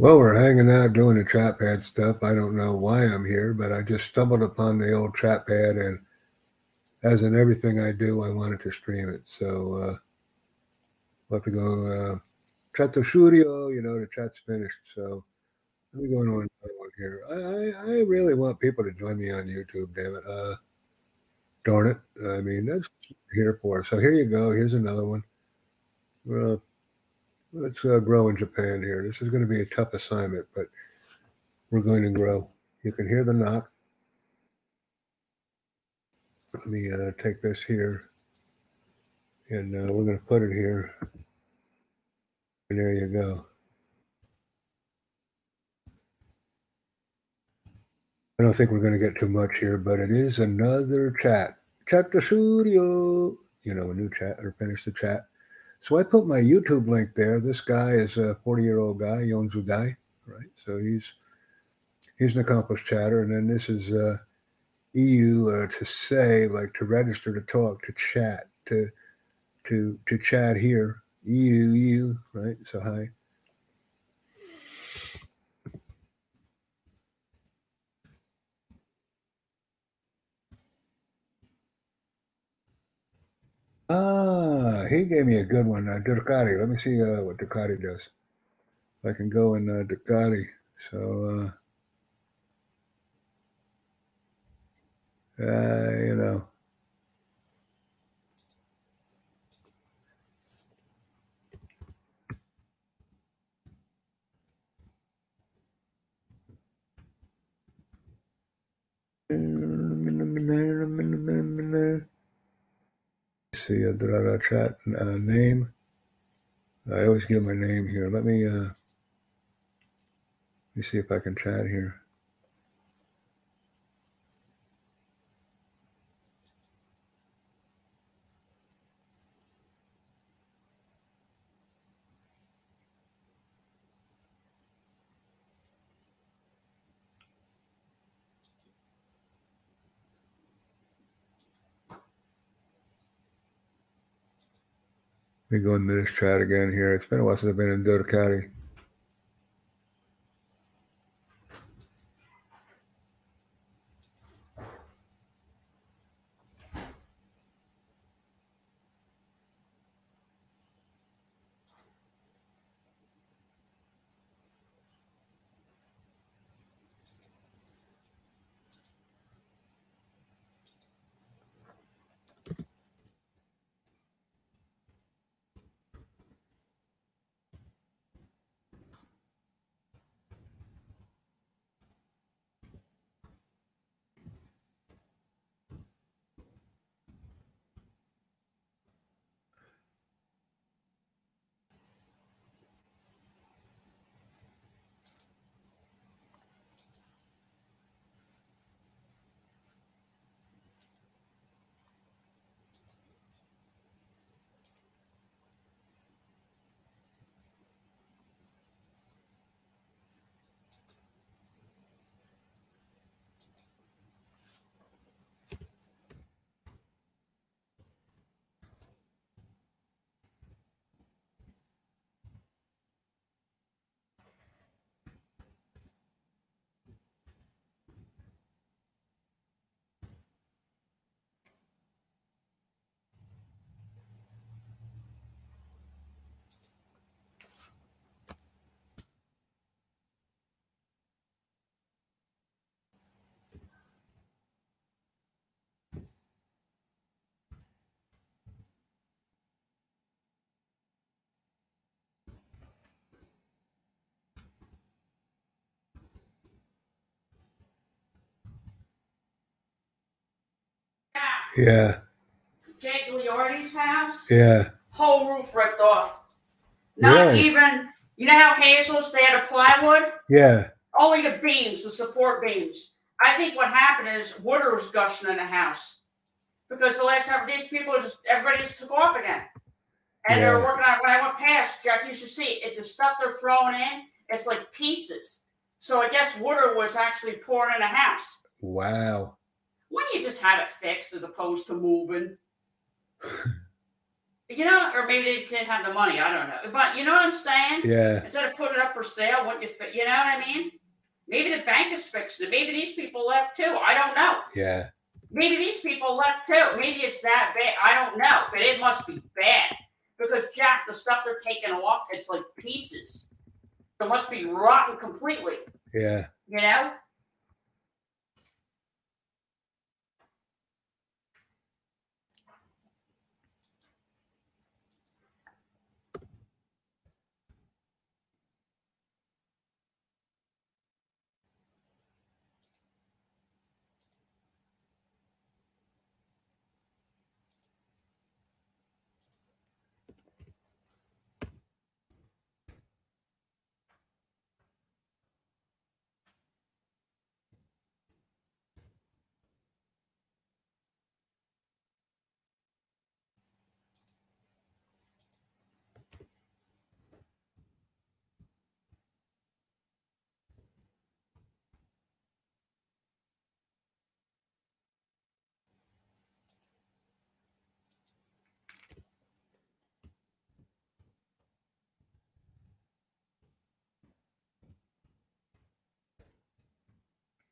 Well, we're hanging out doing the chat pad stuff. I don't know why I'm here, but I just stumbled upon the old chat pad, and as in everything I do, I wanted to stream it. So uh, we'll have to go uh, chat to studio. You know, the chat's finished. So let me go on another one here. I, I, I really want people to join me on YouTube. Damn it! Uh, darn it! I mean, that's here for. So here you go. Here's another one. Well, let's uh, grow in Japan here. This is going to be a tough assignment, but we're going to grow. You can hear the knock. Let me uh, take this here, and uh, we're going to put it here. And there you go. I don't think we're going to get too much here, but it is another chat. Chat the studio. You know, a new chat or finish the chat. So I put my YouTube link there. This guy is a 40 year old guy, Yonzu guy, right? So he's he's an accomplished chatter. And then this is uh, EU uh, to say, like to register to talk, to chat, to to to chat here. EU, EU, right? So hi. Ah, he gave me a good one. Uh, Ducati. Let me see uh, what Ducati does. I can go in uh, Ducati. So, uh, uh, you know. See a chat uh, name. I always give my name here. Let me uh, let me see if I can chat here. Me go into this chat again here. It's been a while since I've been in Ducati. Yeah. Jake Liordi's house. Yeah. Whole roof ripped off. Not Really? even. You know how Hazel's they had a plywood? Yeah. Only the beams, the support beams. I think what happened is water was gushing in the house because the last time these people just everybody just took off again, and they were working on. When I went past, Jack, you should see it. The stuff they're throwing in, it's like pieces. So I guess water was actually pouring in the house. Wow. Wouldn't you just have it fixed as opposed to moving? You know, or maybe they didn't have the money. I don't know. But you know what I'm saying? Yeah. Instead of putting it up for sale, wouldn't you? fi- You know what I mean? Maybe the bank is fixed it. Maybe these people left too. I don't know. Yeah. Maybe these people left too. Maybe it's that bad. I don't know, but it must be bad because Jack, the stuff they're taking off, it's like pieces. It must be rotten completely. Yeah. You know?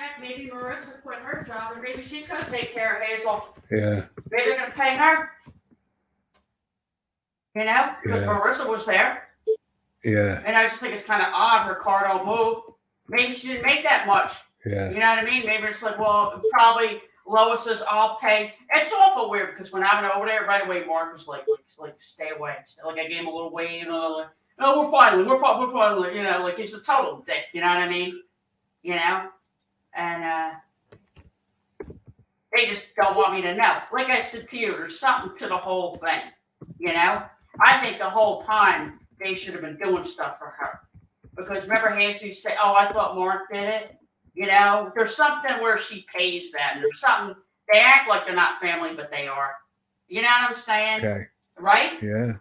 Jack, maybe Marissa quit her job and maybe she's going to take care of Hazel. Yeah. Maybe they're going to pay her. You know? Because Yeah. Marissa was there. Yeah. And I just think it's kind of odd her car don't move. Maybe she didn't make that much. Yeah. You know what I mean? Maybe it's like, well, probably Lois says, I'll pay. It's awful weird because when I went over there right away, Mark was like, like, like stay away. Like I gave him a little wave, you know, like, no, we're finally, we're fine, we're finally, you know, like he's a total dick. You know what I mean? You know? And uh they just don't want me to know. Like I said to you, there's something to the whole thing. You know? I think the whole time they should have been doing stuff for her. Because remember to say, Oh, I thought Mark did it. You know, there's something where she pays them. There's something they act like they're not family, but they are. You know what I'm saying? Okay. Right? Yeah.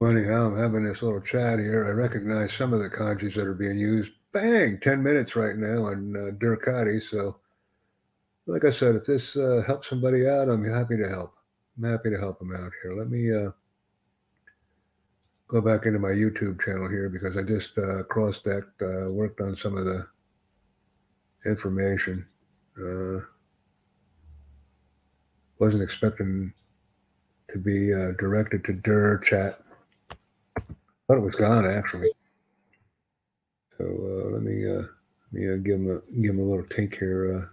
Funny how I'm having this little chat here. I recognize some of the kanjis that are being used. Bang! 10 minutes right now on uh, Durkati. So, like I said, if this uh, helps somebody out, I'm happy to help. I'm happy to help them out here. Let me uh, go back into my YouTube channel here because I just uh, crossed that, uh, worked on some of the information. Uh, wasn't expecting to be uh, directed to Dur chat. Thought it was gone actually. So uh, let me uh, let me uh, give him a give him a little take here.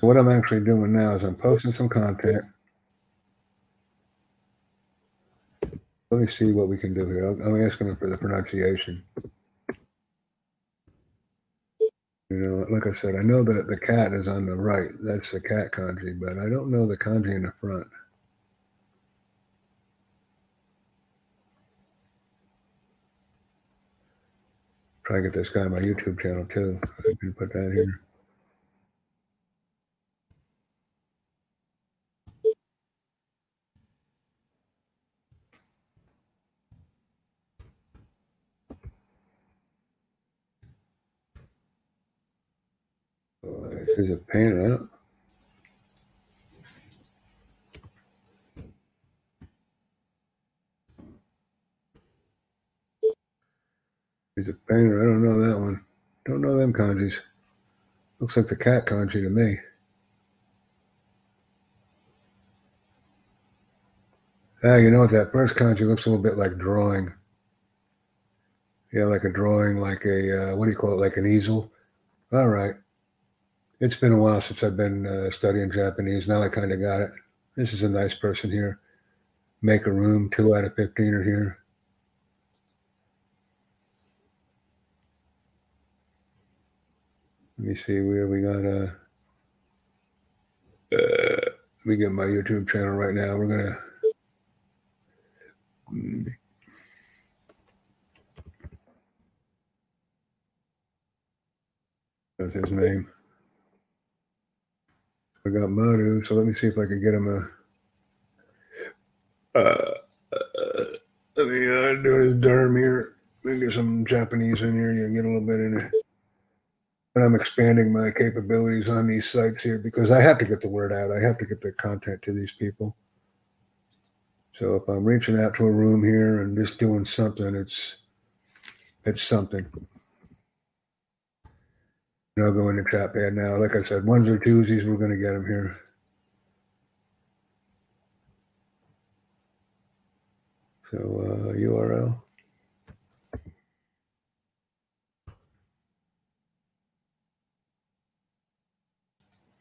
So what I'm actually doing now is I'm posting some content. Let me see what we can do here. I'm asking them for the pronunciation. You know, like I said, I know that the cat is on the right. That's the cat kanji, but I don't know the kanji in the front. Try to get this guy on my YouTube channel too. I can put that here. Is a pain, right? He's a painter. I don't know that one. Don't know them kanjis. Looks like the cat kanji to me. Ah, you know what? That first kanji looks a little bit like drawing. Yeah, like a drawing, like a, uh, what do you call it? Like an easel. All right. It's been a while since I've been uh, studying Japanese. Now I kind of got it. This is a nice person here. Make a room. Two out of 15 are here. Let me see where we got uh, uh let me get my YouTube channel right now. We're gonna that's his name. I got Madu, so let me see if I can get him a uh, uh let me uh, do his derm here. Me get some Japanese in here. You get a little bit in it but I'm expanding my capabilities on these sites here because I have to get the word out. I have to get the content to these people. So if I'm reaching out to a room here and just doing something, it's it's something. And I'll go into chat pad now. Like I said, ones or twosies, we're going to get them here. So uh, URL.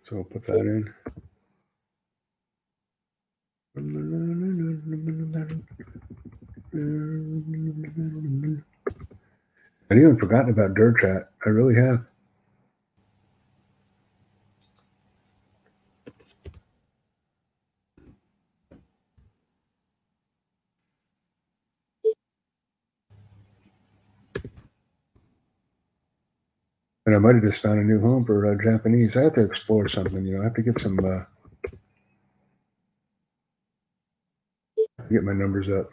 So I'll put that in. I've even forgotten about Dirt Chat. I really have. And I might have just found a new home for uh, Japanese. I have to explore something, you know. I have to get some, uh, get my numbers up.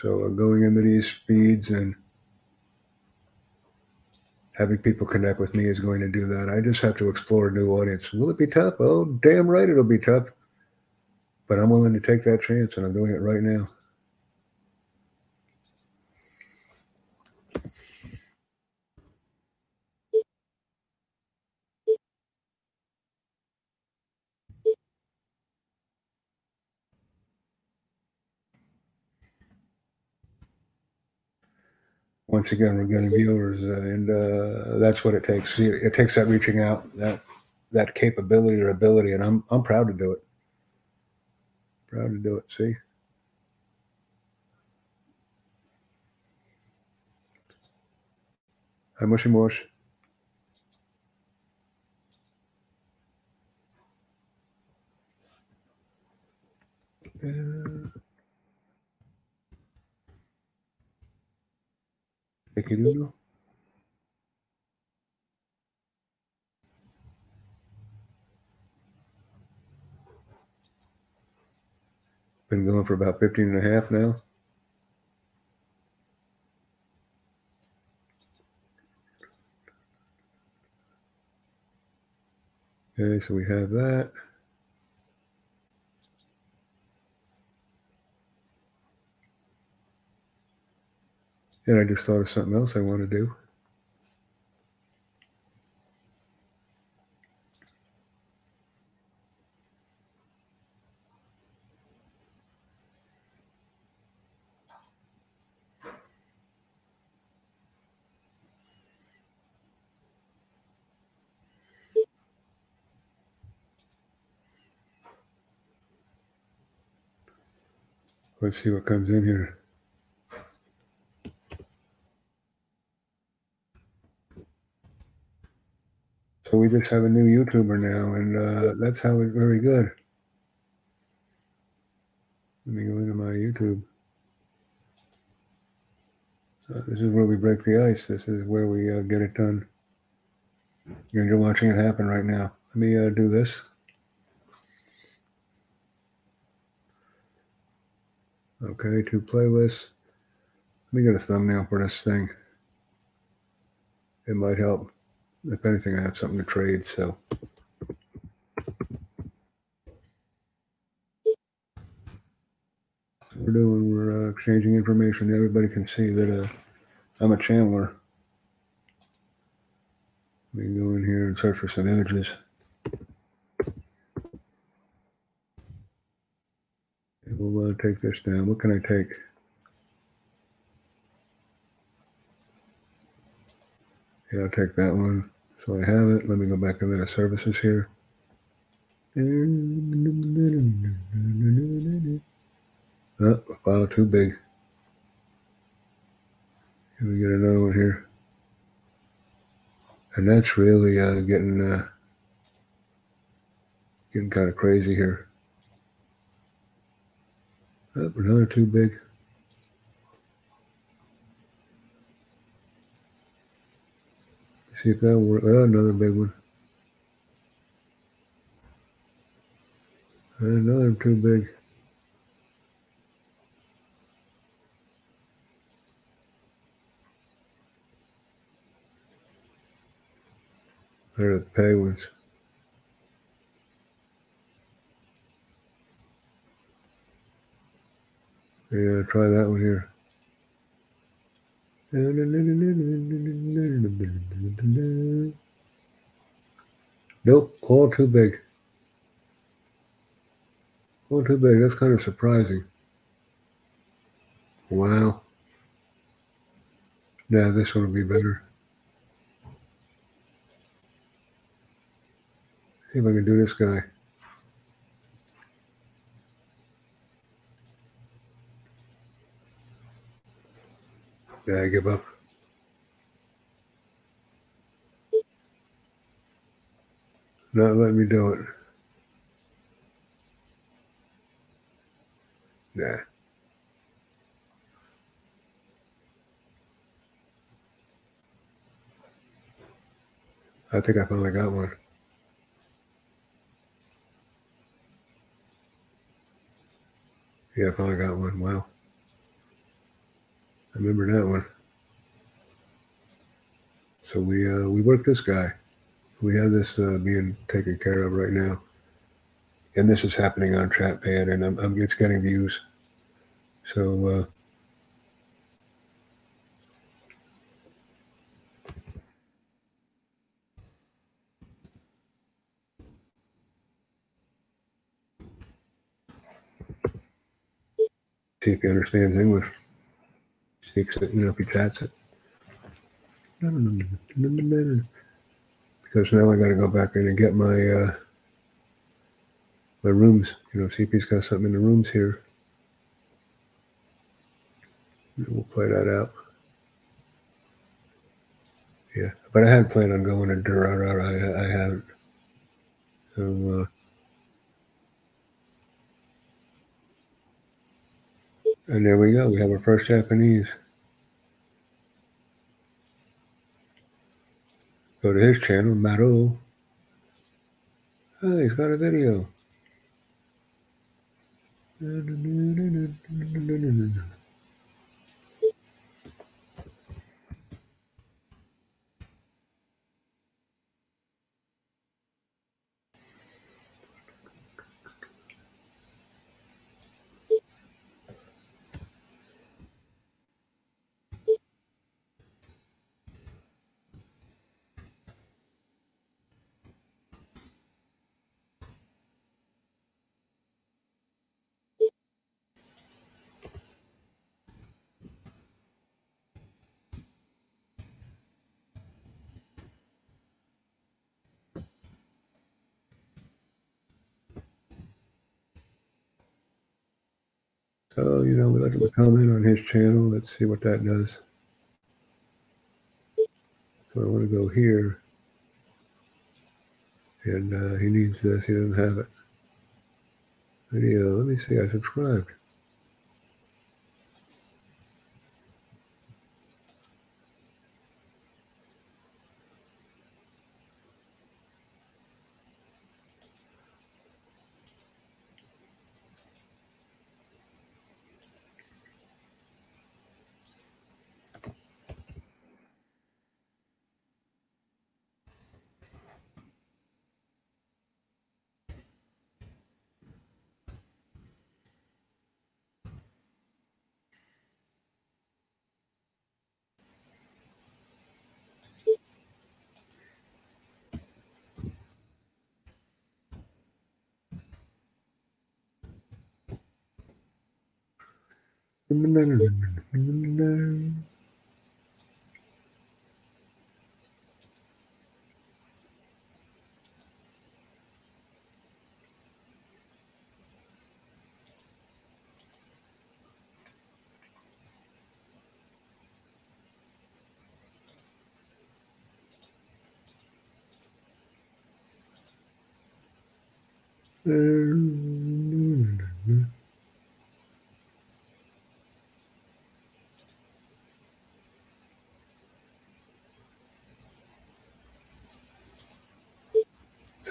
So uh, going into these feeds and having people connect with me is going to do that. I just have to explore a new audience. Will it be tough? Oh, damn right it'll be tough. But I'm willing to take that chance, and I'm doing it right now. Once again, we're getting viewers, uh, and uh, that's what it takes. It takes that reaching out, that that capability or ability, and I'm I'm proud to do it. Proud to do it. See. Hi, mushy mush. Uh, Equilibrio. Been going for about 15 and a half now. Okay, so we have that. And I just thought of something else I want to do. Let's see what comes in here. So we just have a new YouTuber now, and uh, that's how it's very good. Let me go into my YouTube. Uh, this is where we break the ice. This is where we uh, get it done. And you're watching it happen right now. Let me uh, do this. Okay, to playlists. Let me get a thumbnail for this thing. It might help. If anything, I have something to trade, so. We're doing, we're uh, exchanging information. Everybody can see that uh, I'm a Chandler. Let me go in here and search for some images. We'll uh, take this down. What can I take? Yeah, I'll take that one. So I have it. Let me go back into the services here. Oh, file too big. Here we get another one here. And that's really uh, getting uh, getting kind of crazy here. Oh, another too big. See if that works. Another big one. Another too big. There are the penguins. Yeah, try that one here. Nope, all too big. All too big. That's kind of surprising. Wow. Yeah, this one will be better. See if I can do this guy. Yeah, I give up. Not let me do it. Nah. I think I finally got one. Yeah, I finally got one. Wow. Remember that one. So we uh, we work this guy. We have this uh, being taken care of right now, and this is happening on chat pad, and I'm, I'm it's getting views. So uh, see if he understands English. It, you know, if he chats it. Because now I got to go back in and get my uh, my rooms. You know, he's got something in the rooms here. We'll play that out. Yeah, but I had planned on going to Durara. I, I haven't. So. Uh, And there we go. We have our first Japanese. Go to his channel, Maru. Oh, he's got a video. You know, we let him comment on his channel. Let's see what that does. So I want to go here. And uh, he needs this. He doesn't have it. Video. Let me see. I subscribed. So,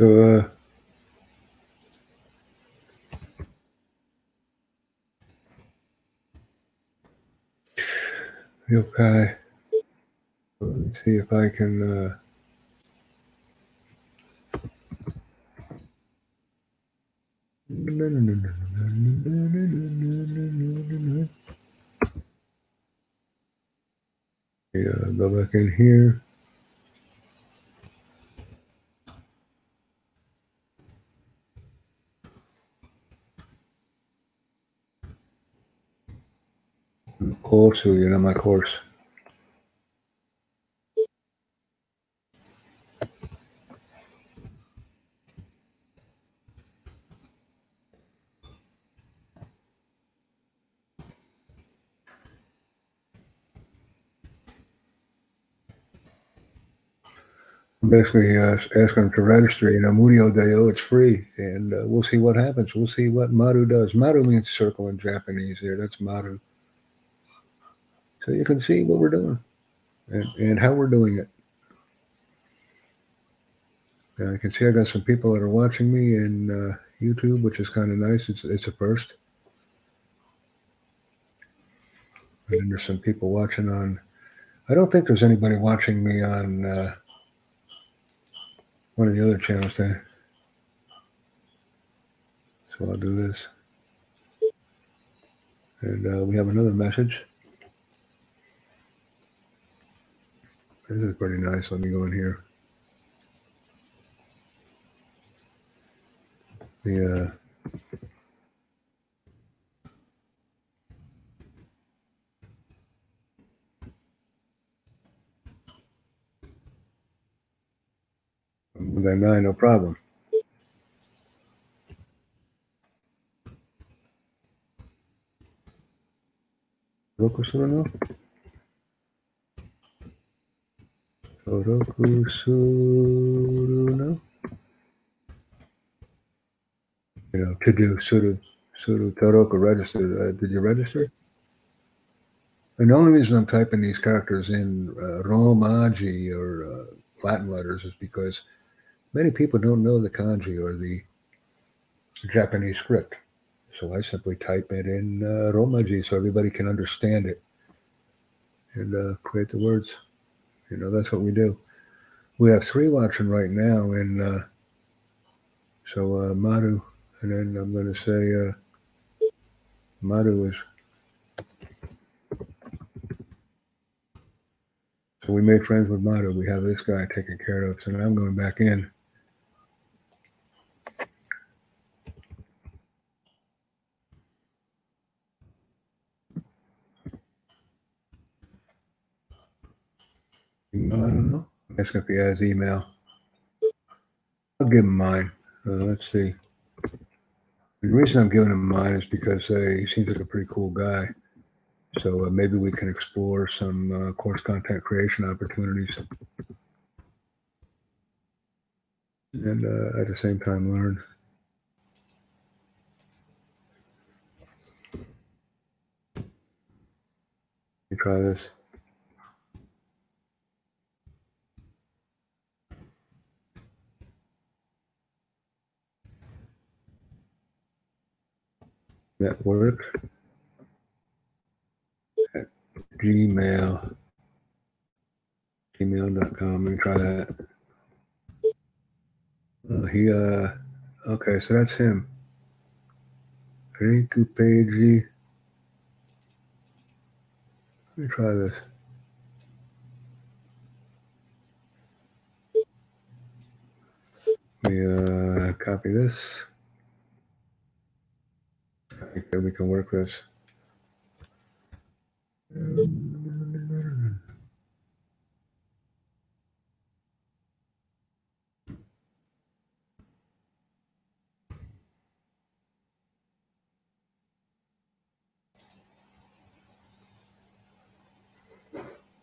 uh, okay. Let me see if I can, uh, Yeah, go back in here. Course, you know my course. Basically uh, ask them to register. You know, Murio Dayo, it's free, and uh, we'll see what happens. We'll see what Maru does. Maru means circle in Japanese. There, that's Maru. So you can see what we're doing and, and how we're doing it. Now I can see I got some people that are watching me in uh, YouTube, which is kind of nice. It's it's a first. And there's some people watching on. I don't think there's anybody watching me on uh, one of the other channels there. So I'll do this. And uh, we have another message. This is pretty nice. Let me go in here. The uh, then nine, no problem. Roku Suruno? Roku Suruno? You know, to do Suru, Suru Toroku register. Uh, did you register? And the only reason I'm typing these characters in uh, Romaji or uh, Latin letters is because many people don't know the kanji or the Japanese script. So I simply type it in uh, Romaji so everybody can understand it and uh, create the words. You know, that's what we do. We have three watching right now, and uh, so uh, Maru, and then I'm going to say uh, Maru is. So we made friends with Maru. We have this guy taken care of. So now I'm going back in. I don't know. That's going to be his email. I'll give him mine. Uh, let's see. The reason I'm giving him mine is because uh, he seems like a pretty cool guy. So uh, maybe we can explore some uh, course content creation opportunities. And uh, at the same time, learn. Let me try this. Network at Gmail. Gmail.com. Me try that. Uh, he, uh, okay, so that's him. Riku Pagey. Let me try this. Let me uh, copy this. That we can work this.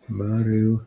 Maru.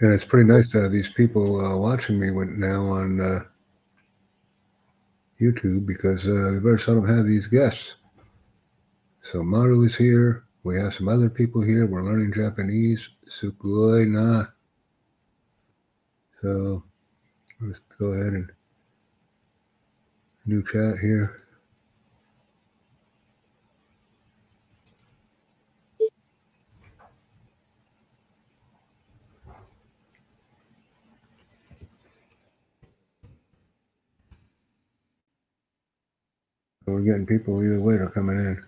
And it's pretty nice to have these people uh, watching me now on uh, YouTube because uh, we very seldom have these guests. So Maru is here. We have some other people here. We're learning Japanese. Sukui na. So let's go ahead and new chat here. So we're getting people either way they're coming in.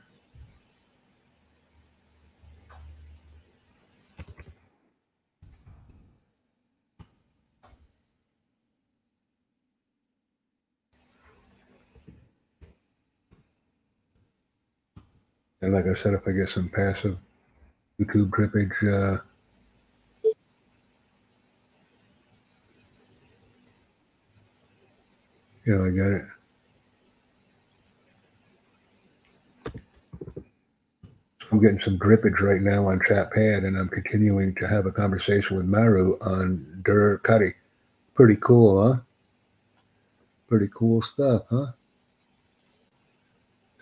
And like I said, if I get some passive YouTube drippage, uh, know, I get it. I'm getting some drippage right now on chat pad, and I'm continuing to have a conversation with Maru on Durkati. Pretty cool, huh? Pretty cool stuff, huh?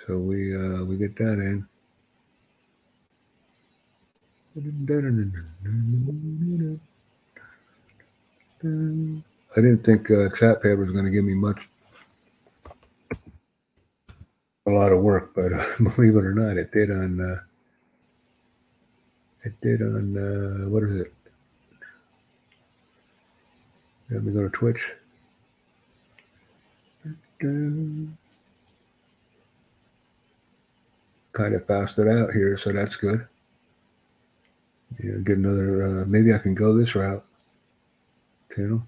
So we uh, we get that in. I didn't think uh, chat pad was going to give me much, a lot of work, but uh, believe it or not, it did on. Uh, it did on uh, what is it? Let me go to Twitch. Kind of fasted out here, so that's good. Yeah, get another. Uh, maybe I can go this route. Channel.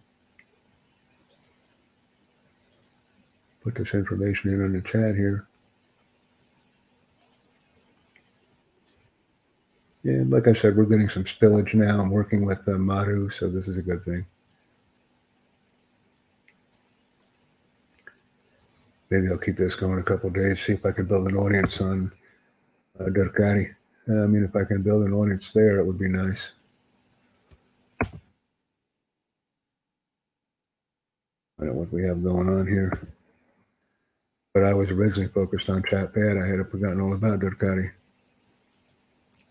Put this information in on the chat here. Yeah, like I said, we're getting some spillage now. I'm working with uh, Madhu, so this is a good thing. Maybe I'll keep this going a couple days, see if I can build an audience on uh, Durkati. I mean, if I can build an audience there, it would be nice. I don't know what we have going on here. But I was originally focused on Chatpad. I had forgotten all about Durkati.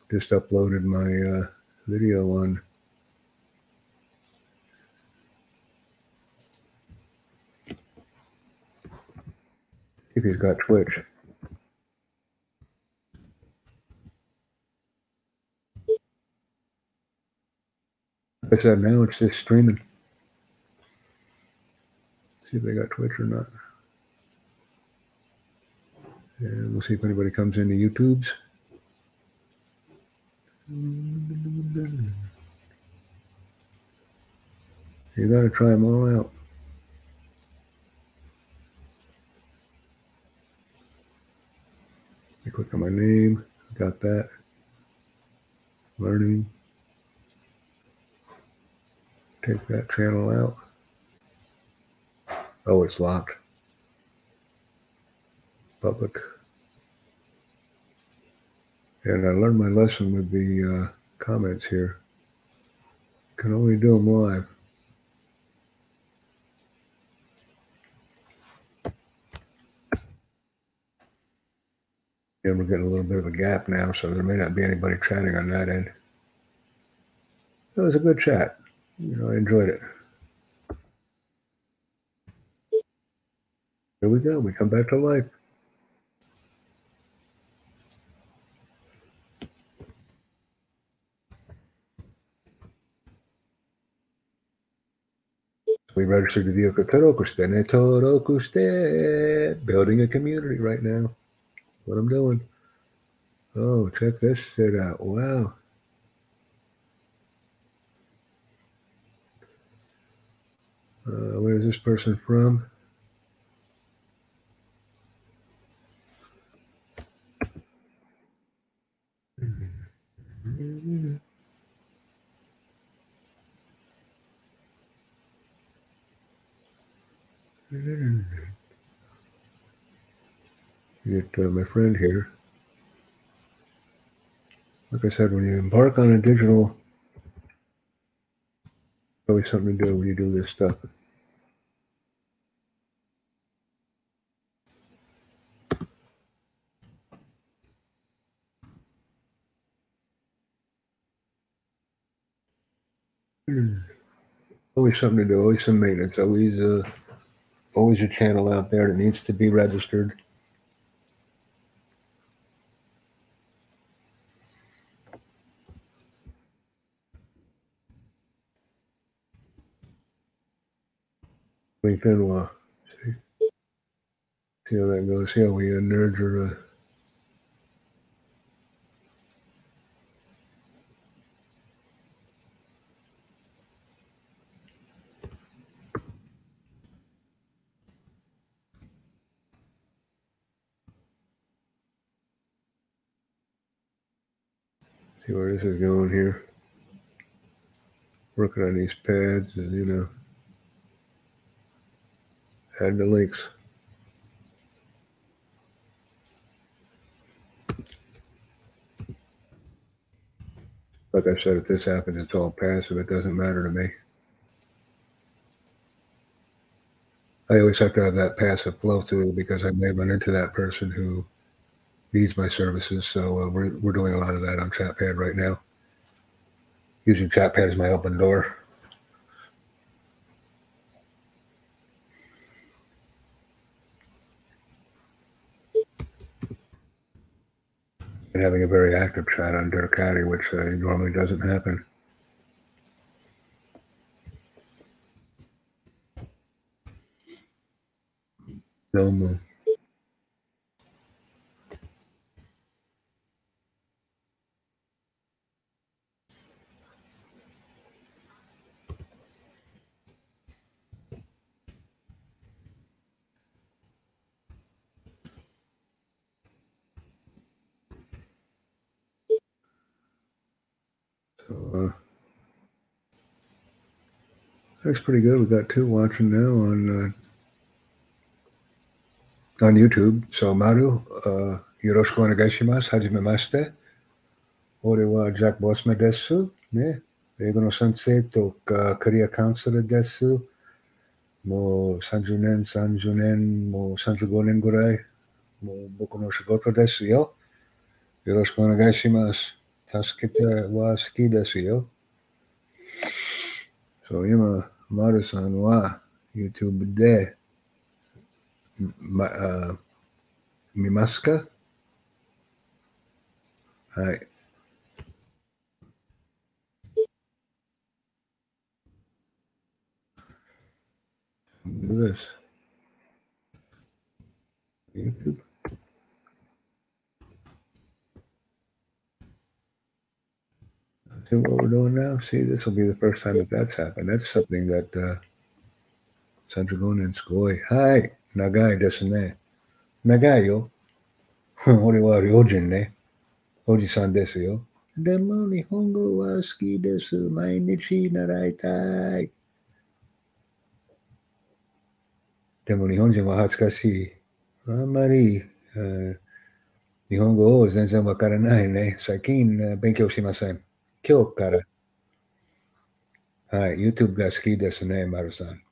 Just uploaded my uh, video on if he's got Twitch. Like I said, now it's just streaming. See if they got Twitch or not. And we'll see if anybody comes into YouTube's. You got to try them all out. I click on my name. Got that. Learning. Take that channel out. Oh, it's locked. Public. And I learned my lesson with the uh, comments here. Can only do them live. And we're getting a little bit of a gap now, so there may not be anybody chatting on that end. It was a good chat. You know, I enjoyed it. Here we go. We come back to life. We registered the vehicle building a community right now. What I'm doing. Oh, check this shit out. Wow. Uh, where is this person from? Get uh, my friend here. Like I said, when you embark on a digital, always something to do when you do this stuff. Always something to do, always some maintenance, always uh, always a channel out there that needs to be registered. LinkedIn See, see how that goes. See how we uh, nerds. Uh, see where this is going here. Working on these pads, and you know, add the links. Like I said, if this happens, it's all passive. It doesn't matter to me. I always have to have that passive flow through because I may run into that person who needs my services. So uh, we're, we're doing a lot of that on Chatpad right now. Using Chatpad as my open door. And having a very active chat on Durkati, which uh, normally doesn't happen. No. Uh, that's pretty good. We got two watching now on uh, on YouTube. So Maru, uh, よろしくお願いします。はじめまして。俺はジャック・ボスメです。ね。英語の先生とか、キャリアカウンセラーです。もう30年、30年、もう35年ぐらい、もう僕の仕事ですよ。よろしくお願いします。助けては好きですよ。そう、今、マルさんは YouTube で、ま、あ見ますか？はい。Do this. YouTube？See what we're doing now? See, this will be the first time that that's happened. That's something that uh, 35年すごい。はい。長いですね。長いよ。俺は両人ね。おじさんですよ。でも日本語は好きです。毎日習いたい。でも日本人は恥ずかしい。あんまり、うん日本語を全然わからないね。最近勉強しません。今日から。はい。YouTube が好きですね、マルさん。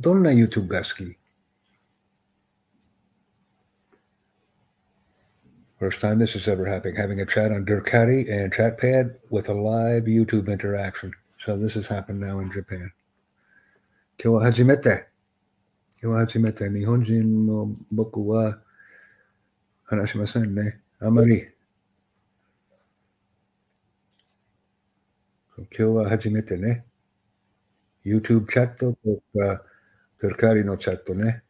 どんな YouTube が好き First time this is ever happening, having a chat on Durkati and Chatpad with a live YouTube interaction. So this has happened now in Japan. 今日は初めて。今日は初めて。日本人の僕は話しませんね。あまり。 今日は初めてね。YouTube チャットとか、Durkati のチャットね。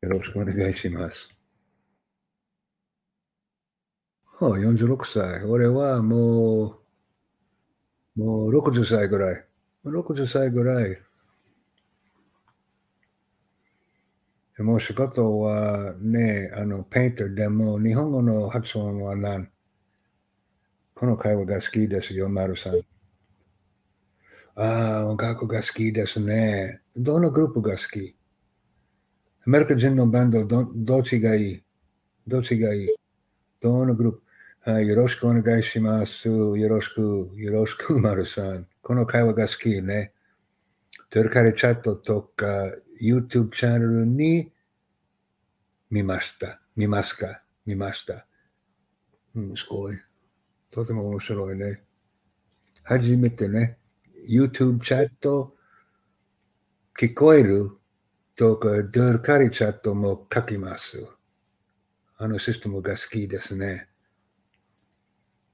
よろしくお願いします。あ、46歳。俺はもう、もう60歳ぐらい。60歳ぐらい。でも仕事はね、あの、ペインターでも日本語の発音は何この会話が好きですよ、マルさん。ああ、音楽が好きですね。どのグループが好き？アメリカ人のバンド、どどっちがいい？どっちがいい？どのグループ？はい、よろしくお願いします。よろしく、よろしく、マルさん。この会話が好きね。トルカリチャットとか YouTube チャンネルに見ました。見ますか？見ました。うん、すごい。とても面白いね。初めてね、YouTube チャット聞こえるとか、ドルカリチャットも書きます。あのシステムが好きですね。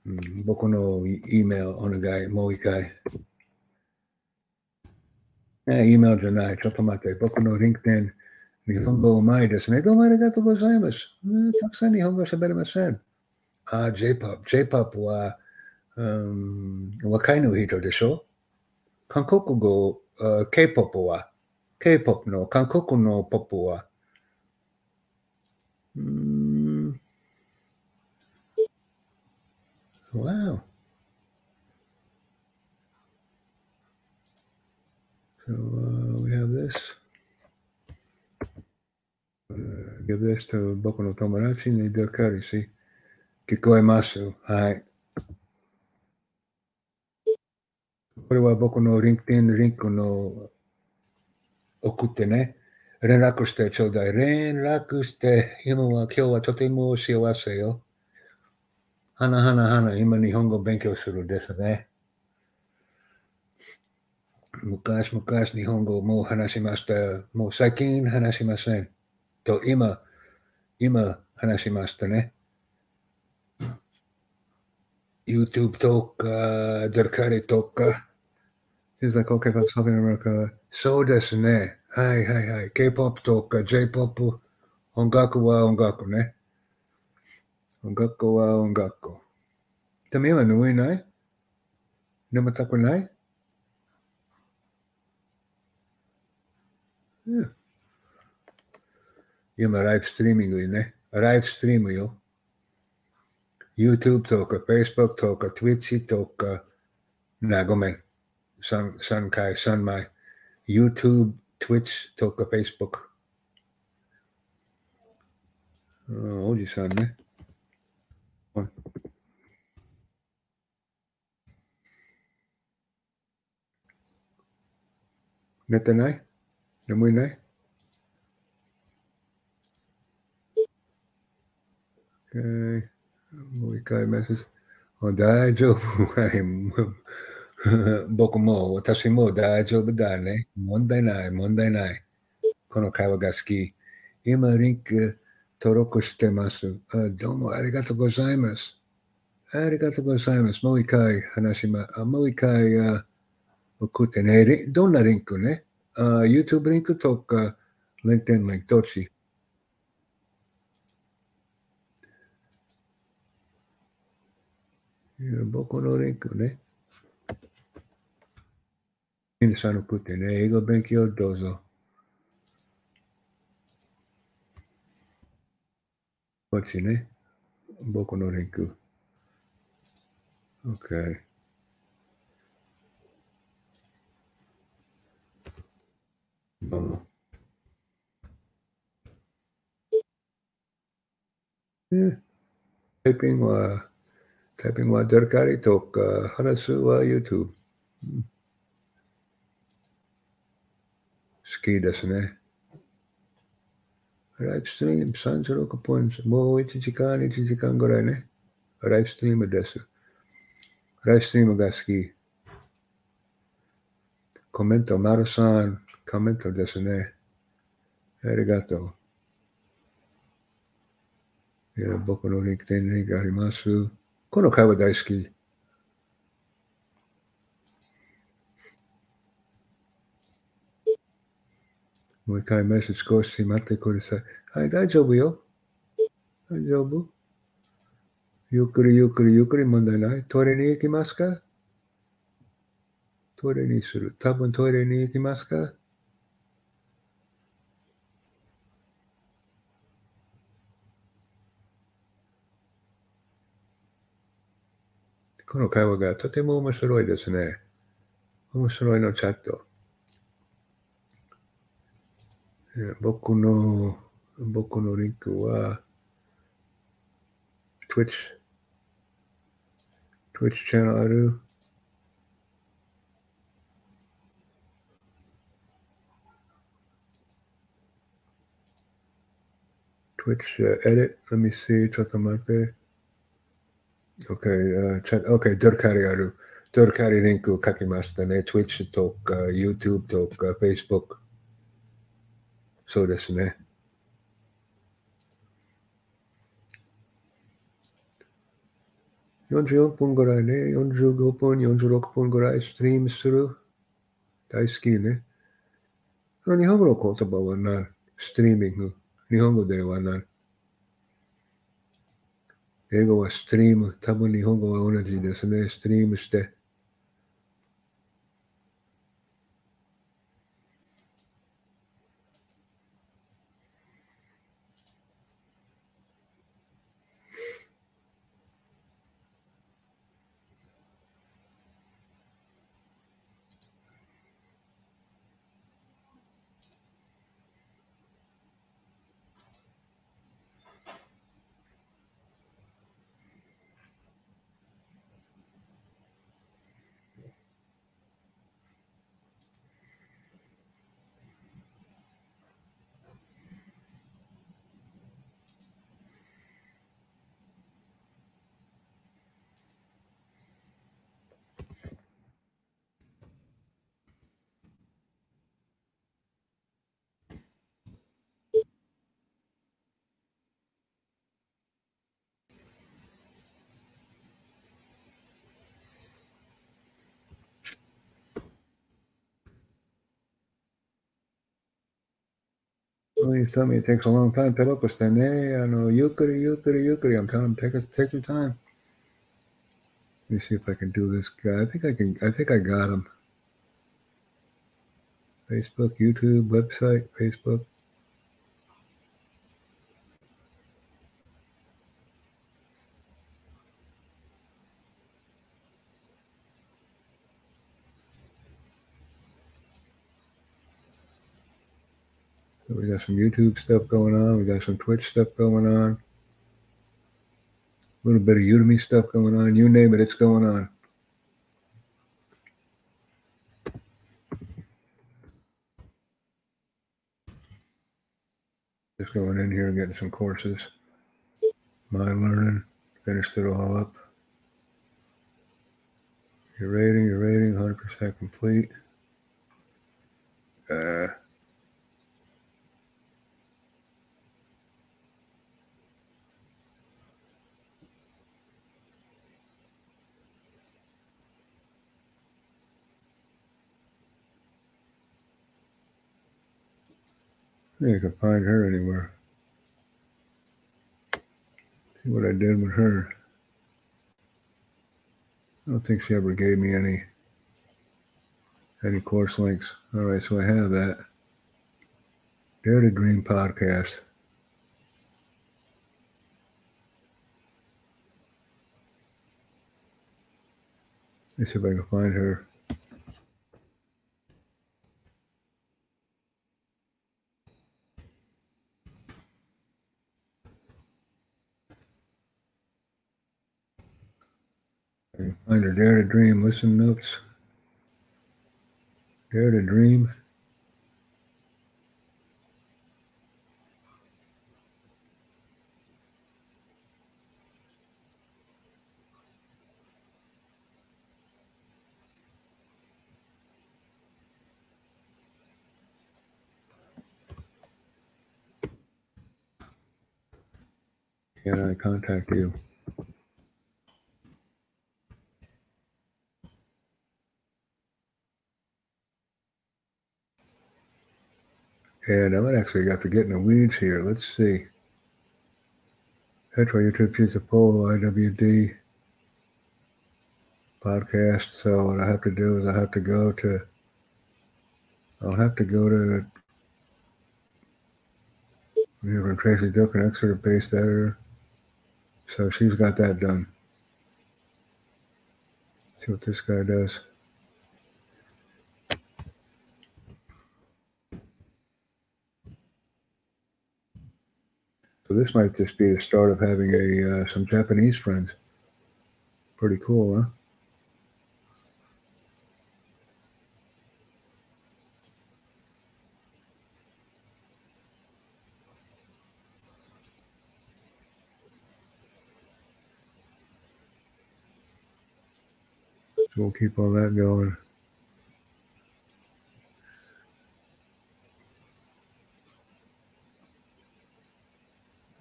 うん、僕の E メールお願い、もう一回。え、E メールじゃない、ちょっと待って。僕の LinkedIn、日本語うまいですね。どうもありがとうございます。うんたくさん日本語喋れません。あ、J-POP。J-POP は、うん、若いの人でしょ韓国語、あ K-POP は、K-POP の韓国のポップは、うん、Wow. So uh, we have this. Uh, give this to 僕の友達にドカリし。聞こえます。はい。これは僕の LinkedIn リンクの送ってね。連絡してちょうだい。連絡して、今は今日はとても幸せよ。はなはなはな、今日本語勉強するですね。昔々日本語もう話しました。もう最近話しません。と今、今話しましたね。YouTube とか、ドルカリとか。Sees like okay, but Southern America そうですね。はいはいはい。K-POP とか J-POP、音楽は音楽ね。音楽は音楽。でも今眠いない？眠たくない？うん。今ライブストリーミングね。ライブストリームよ。YouTube-tolka, Facebook-tolka, Twitch-tolka, nää gomen, san, san kai, san mai, YouTube, Twitch-tolka, Facebook. Ah, oh, Oji san ne. On. Mitä näin? No mui näin? Okay. もう一回メッセージ。大丈夫。僕も私も大丈夫だね。問題ない、問題ない。この会話が好き。今、リンク登録してます。どうもありがとうございます。ありがとうございます。もう一回話しま、あもう一回送ってね。どんなリンクね？あ ?YouTube リンクとか LinkedIn リンクどっちいや僕のリンクね。皆さん送ってね。英語勉強どうぞ。こっちね。僕のリンク。OK。どうも。ねタイピングは、タイピングはデルカリとか、話すは YouTube。好きですね。ライブストリーム36分、もう1時間、1時間ぐらいね。ライブストリームです。ライブストリームが好き。コメント、マルさん、コメントですね。ありがとう。いや僕のリンクテンリンクあります。この会話大好き。もう一回メッセージ少し待ってください。はい、大丈夫よ。大丈夫ゆっくりゆっくりゆっくり問題ない。トイレに行きますか？トイレにする。多分トイレに行きますか？この会話がとても面白いですね。面白いのチャット。僕の、僕のリンクは、Twitch、Twitch チャンネル、Twitch uh, edit. Let me see. ちょっと待って。OK、uh, チャ OK、ドルカリある。ドルカリリンクを書きましたね。Twitch とか YouTube とか Facebook。そうですね。44分ぐらいね、45分、46分ぐらいストリームする。大好きね。日本語の言葉は何ストリーミング。日本語では何英語はストリーム。多分日本語は同じですね。ストリームして。You tell me it takes a long time. Pero pues tené, no, yukari, yukari, yukari. I'm telling him, take take your time. Let me see if I can do this guy. I think I can. I think I got him. Facebook, YouTube, website, Facebook. We got some YouTube stuff going on. We got some Twitch stuff going on. A little bit of Udemy stuff going on. You name it, it's going on. Just going in here and getting some courses. My learning, finished it all up. Your rating, your rating, 100% complete. Uh, Think I can find her anywhere. See what I did with her. I don't think she ever gave me any any course links. All right, so I have that. Dare to Dream podcast. Let's see if I can find her. Her Dare to Dream. Listen notes. Dare to Dream. Can I contact you? And I might actually have to get in the weeds here. Let's see. That's Petro YouTube choose the poll IWD podcast. So what I have to do is I have to go to I'll have to go to a Tracy Dukin, Exeter based editor. So she's got that done. See what this guy does. So this might just be the start of having a uh, some Japanese friends. Pretty cool, huh? So we'll keep all that going.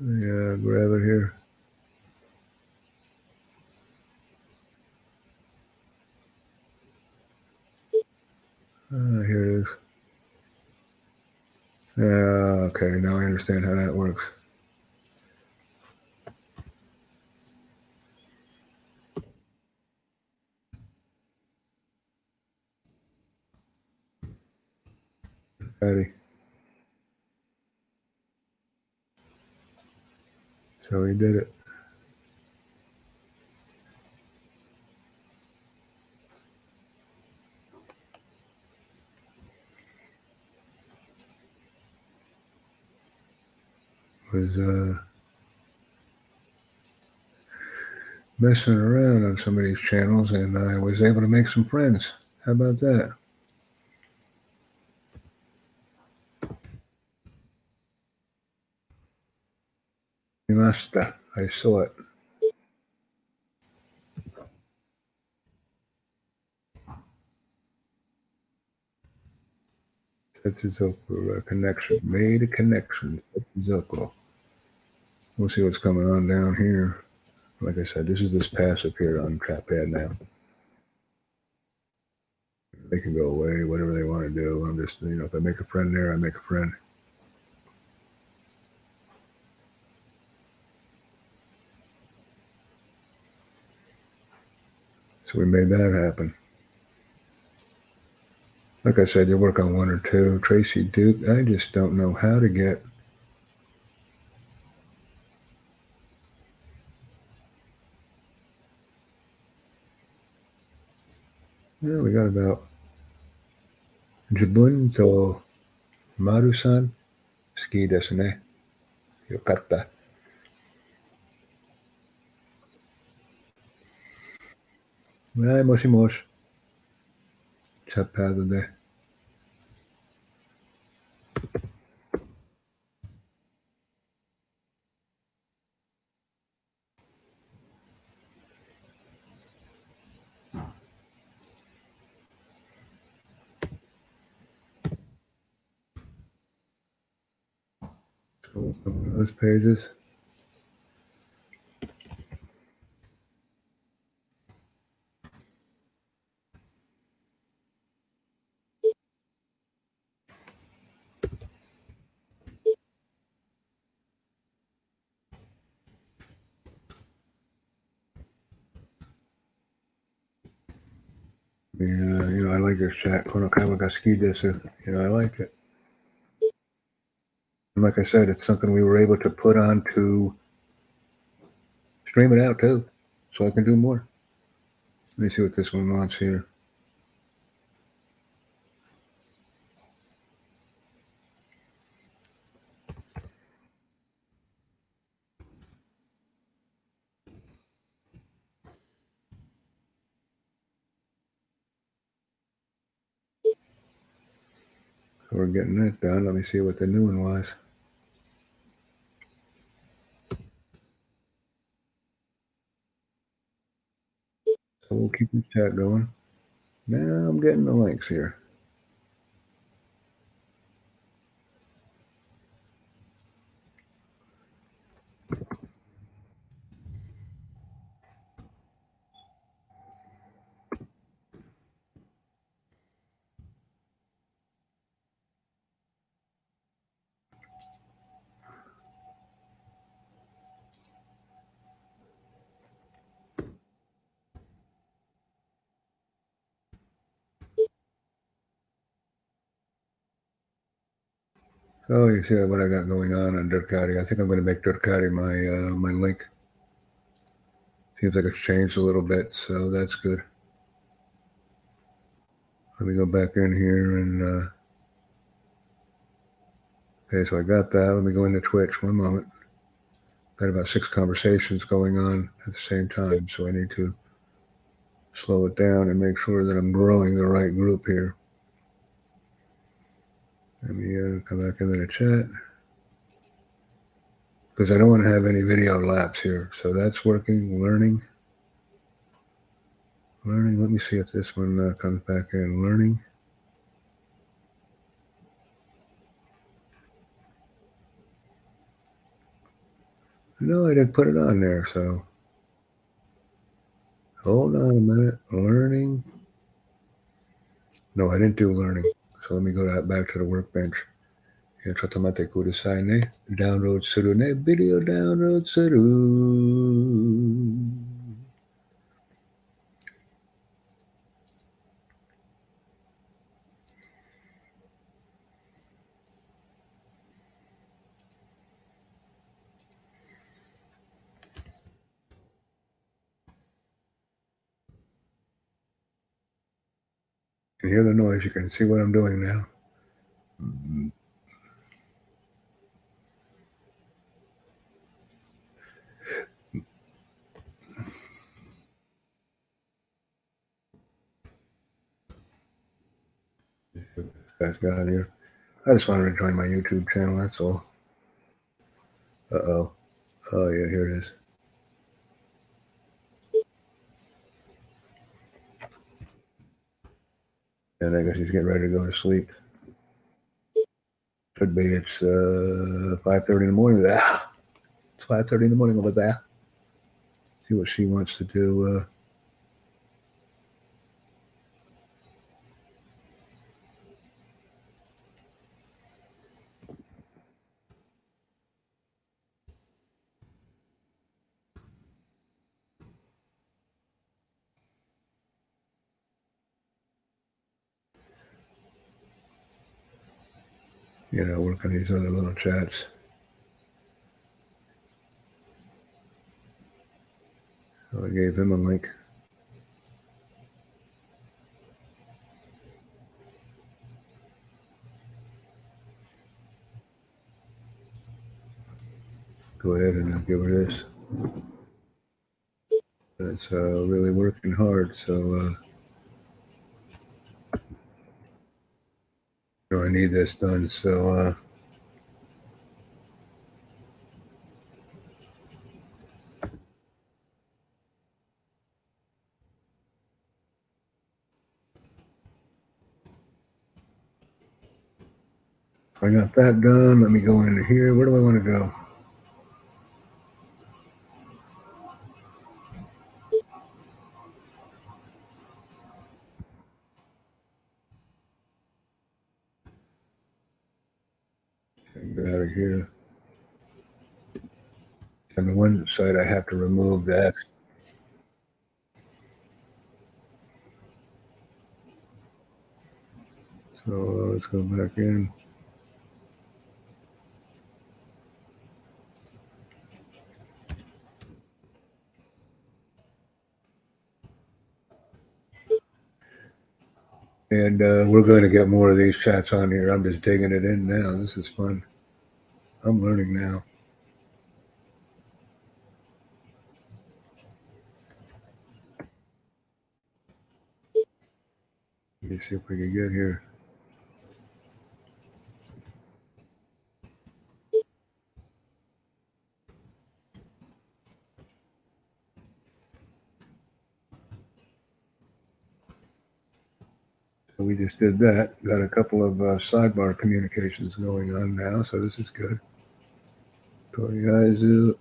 Yeah, grab it here. Uh, here it is. Yeah, okay, now I understand how that works. Ready. So he did it. Was uh, messing around on some of these channels and I was able to make some friends. How about that? Mimasta. I saw it. Setsuzoku, a uh, connection. Made a connection. Setsuzoku. We'll see what's coming on down here. Like I said, this is this passive here on ChatPad now. They can go away, whatever they want to do. I'm just, you know, if I make a friend there, I make a friend. So we made that happen. Like I said, you work on one or two. Tracy Duke, I just don't know how to get Yeah, we got about Jibun to Marusan ski desne. Yokatta. Ay, mosh y mosh. Chapado, né? Those pages. Yeah, you know, I like this chat. Konokawa ga suki desu. You know, I like it. And like I said, it's something we were able to put on to stream it out too, so I can do more. Let me see what this one wants here. So we're getting that done. Let me see what the new one was. So we'll keep the chat going. Now I'm getting the links here. Oh, you see what I got going on on Durkati. I think I'm going to make Durkati my uh, my link. Seems like it's changed a little bit, so that's good. Let me go back in here and uh, okay. So I got that. Let me go into Twitch. One moment. Got about six conversations going on at the same time, so I need to slow it down and make sure that I'm growing the right group here. Let me uh, come back into the chat because I don't want to have any video laps here. So that's working. Learning. Learning. Let me see if this one uh, comes back in. Learning. No, I didn't put it on there. So hold on a minute. Learning. No, I didn't do learning. So let me go to, back to the workbench. ちょっと待ってくださいね。ダウンロードするね。ビデオダウンロードする。Hear the noise, you can see what I'm doing now. Guys got here. I just wanted to join my YouTube channel, that's all. Uh oh. Oh yeah, here it is. And I guess he's getting ready to go to sleep. Should be. It's uh, five thirty in the morning. It's five thirty in the morning over there. See what she wants to do. Uh, you know, work on these other little chats. So I gave him a link. Go ahead and I'll give her this. That's uh, really working hard. So uh, I need this done. So uh, I got that done. Let me go into here. Where do I want to go? Out here. On the one side, I have to remove that. So uh, let's go back in. And uh, we're going to get more of these chats on here. I'm just digging it in now. This is fun. I'm learning now. Let me see if we can get here. So we just did that. Got a couple of uh, sidebar communications going on now, so this is good. Koryaizu.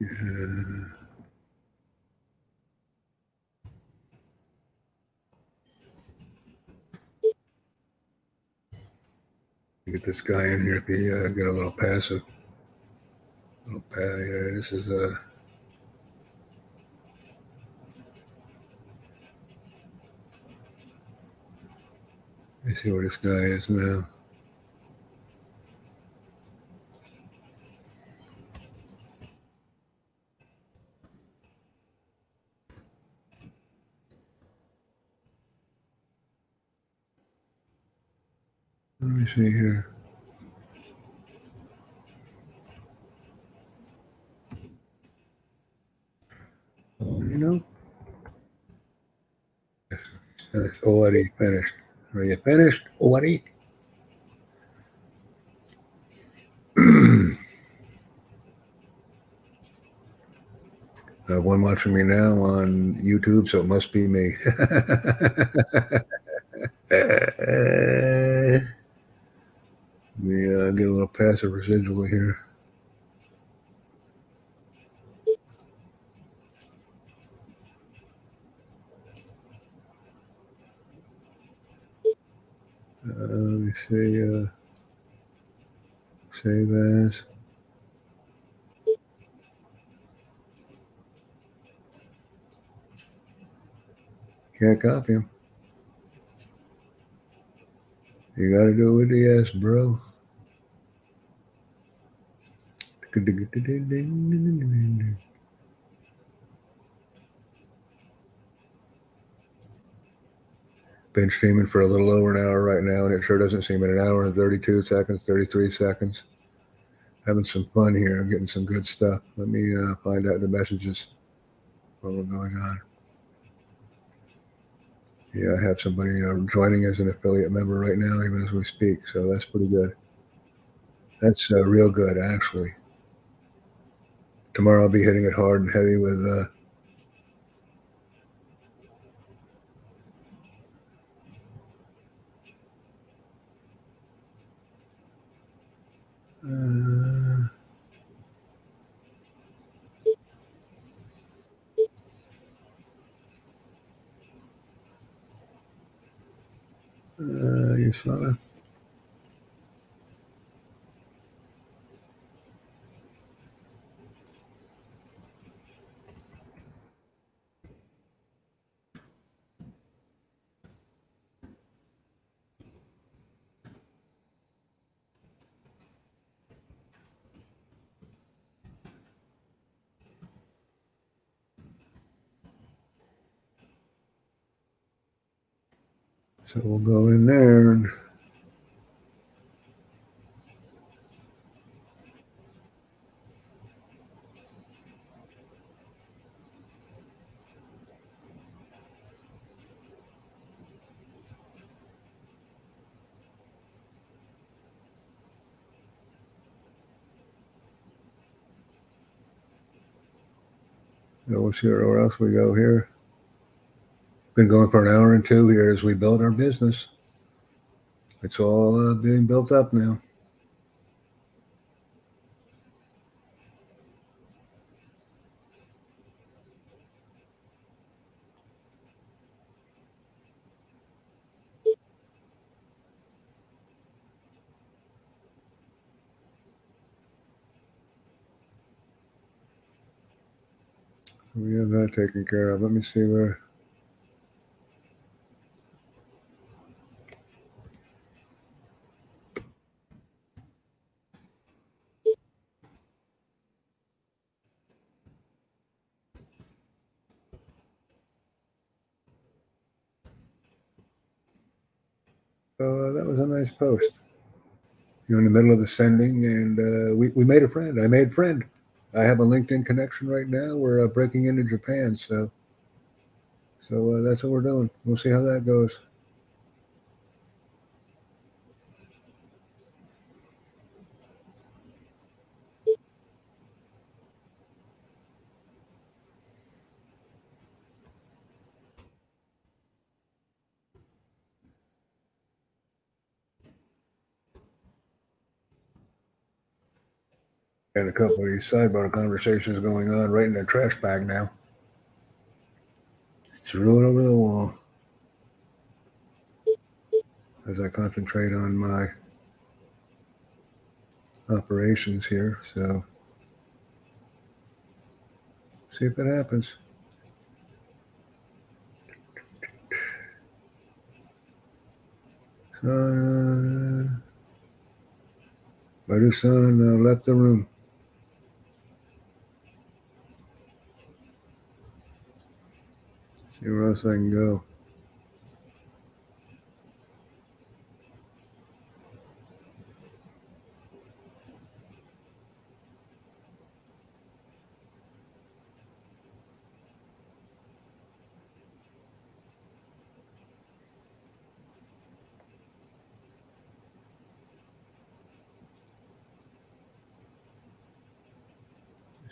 Yeah. Get this guy in here if he uh, get a little passive. Little pa- yeah, this is uh see where this guy is now. Uh, Let me see here. You know? It's already finished. Are you finished already? I have one watching me now on YouTube, so it must be me. Let me uh, get a little passive residual here. Uh, let me see. Uh, save as. Copy him. You got to do it with the S, bro. Been streaming for a little over an hour right now, and it sure doesn't seem in an hour and 32 seconds, 33 seconds. Having some fun here. I'm getting some good stuff. Let me uh, find out the messages what we're going on. Yeah, I have somebody uh, joining as an affiliate member right now, even as we speak. So that's pretty good. That's uh, real good, actually. Tomorrow I'll be hitting it hard and heavy with uh, Uh, uh, you So we'll go in there and we'll see where else we go here. Been going for an hour and two here as we build our business. It's all uh, being built up now. we have that taken care of. Let me see where. So uh, that was a nice post. You're in the middle of the sending, and uh, we, we made a friend. I made friend. I have a LinkedIn connection right now. We're uh, breaking into Japan, so so uh, that's what we're doing. We'll see how that goes. And a couple of these sidebar conversations going on right in the trash bag now. Threw it over the wall as I concentrate on my operations here. So, see if it happens. Son, uh, son uh, left the room. See where else I can go.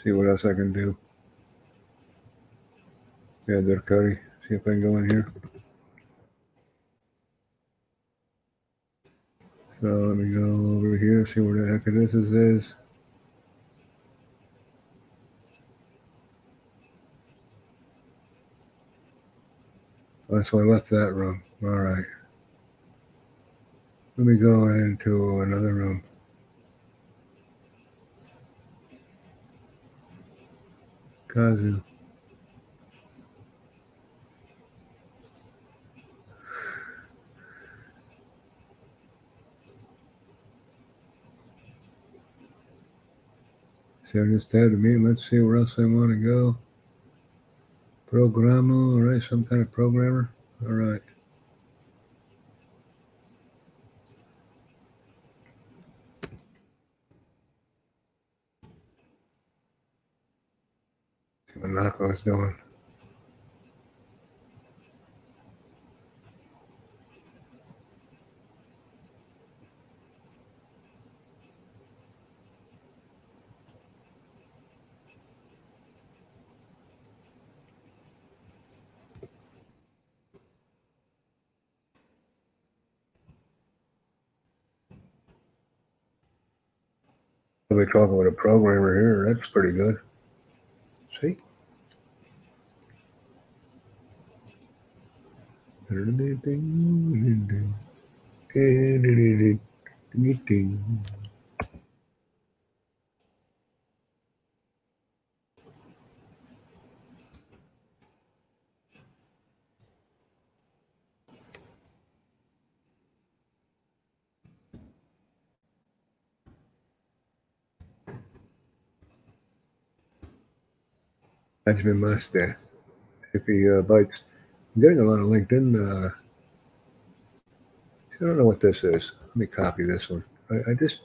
See what else I can do. Yeah, there, Cody. See if I can go in here. So let me go over here, see where the heck. This is. Oh, so I left that room. All right. Let me go into another room. Kazu. So just add me. Let's see where else I want to go. Programo, all right, some kind of programmer. All right. See what Naka's doing. We'll be talking with a programmer here. That's pretty good. See? Benjamin Mustache. If he uh, bites, I'm getting a lot of LinkedIn uh, I don't know what this is. Let me copy this one. I, I just,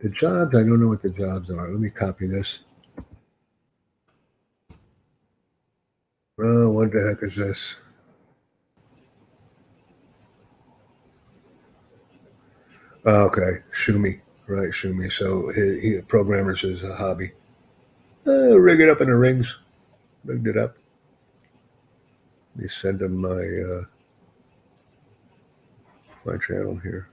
the jobs, I don't know what the jobs are. Let me copy this. Oh, what the heck is this? Oh, okay, Shumi, right? Shumi. So he, he programmers is a hobby. Uh, rig it up in the rings. Rigged it up. Let me send him my uh, my channel here.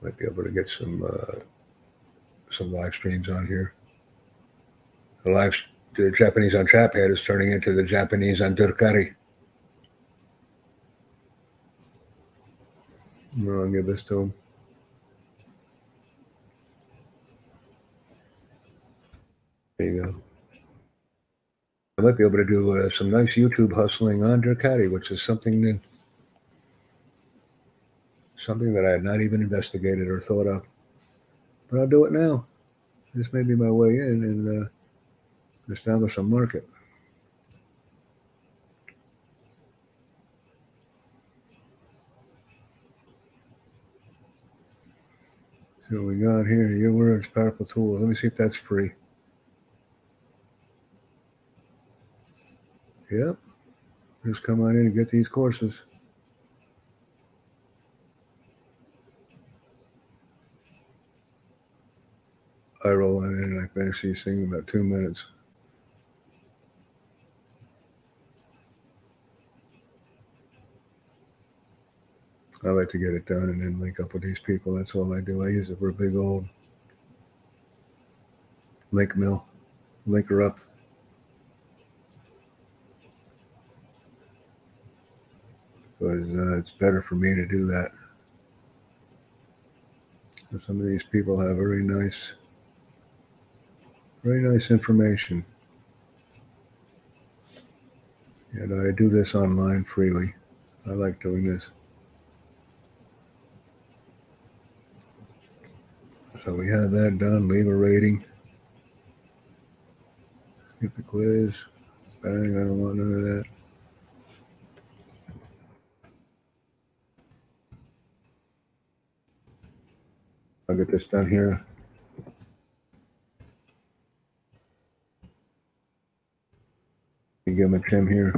Might be able to get some uh, some live streams on here. The live the Japanese on Traphead is turning into the Japanese on Durkati. I'll give this to him. There you go. I might be able to do uh, some nice YouTube hustling on Ducati, which is something new. something that I had not even investigated or thought of. But I'll do it now. This may be my way in and uh, establish a market. So we got here, your words, powerful tools. Let me see if that's free. Yep. Just come on in and get these courses. I roll on in and I finish these things in about two minutes. I like to get it done and then link up with these people. That's all I do. I use it for a big old link mill, link her up. Because uh, it's better for me to do that. Some of these people have very nice, very nice information. And I do this online freely. I like doing this. So we have that done. Leave a rating. Get the quiz. Bang. I don't want none of that. I'll get this done here. Give him a trim here.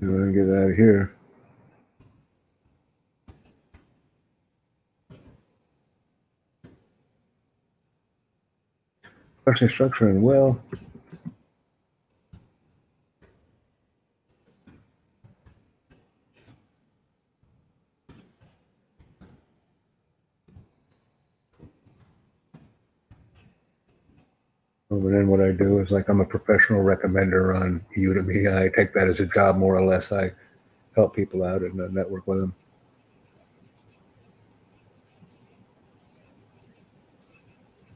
You want to get out of here. Question structure and well. But then what I do is like I'm a professional recommender on Udemy. I take that as a job more or less. I help people out and uh, network with them.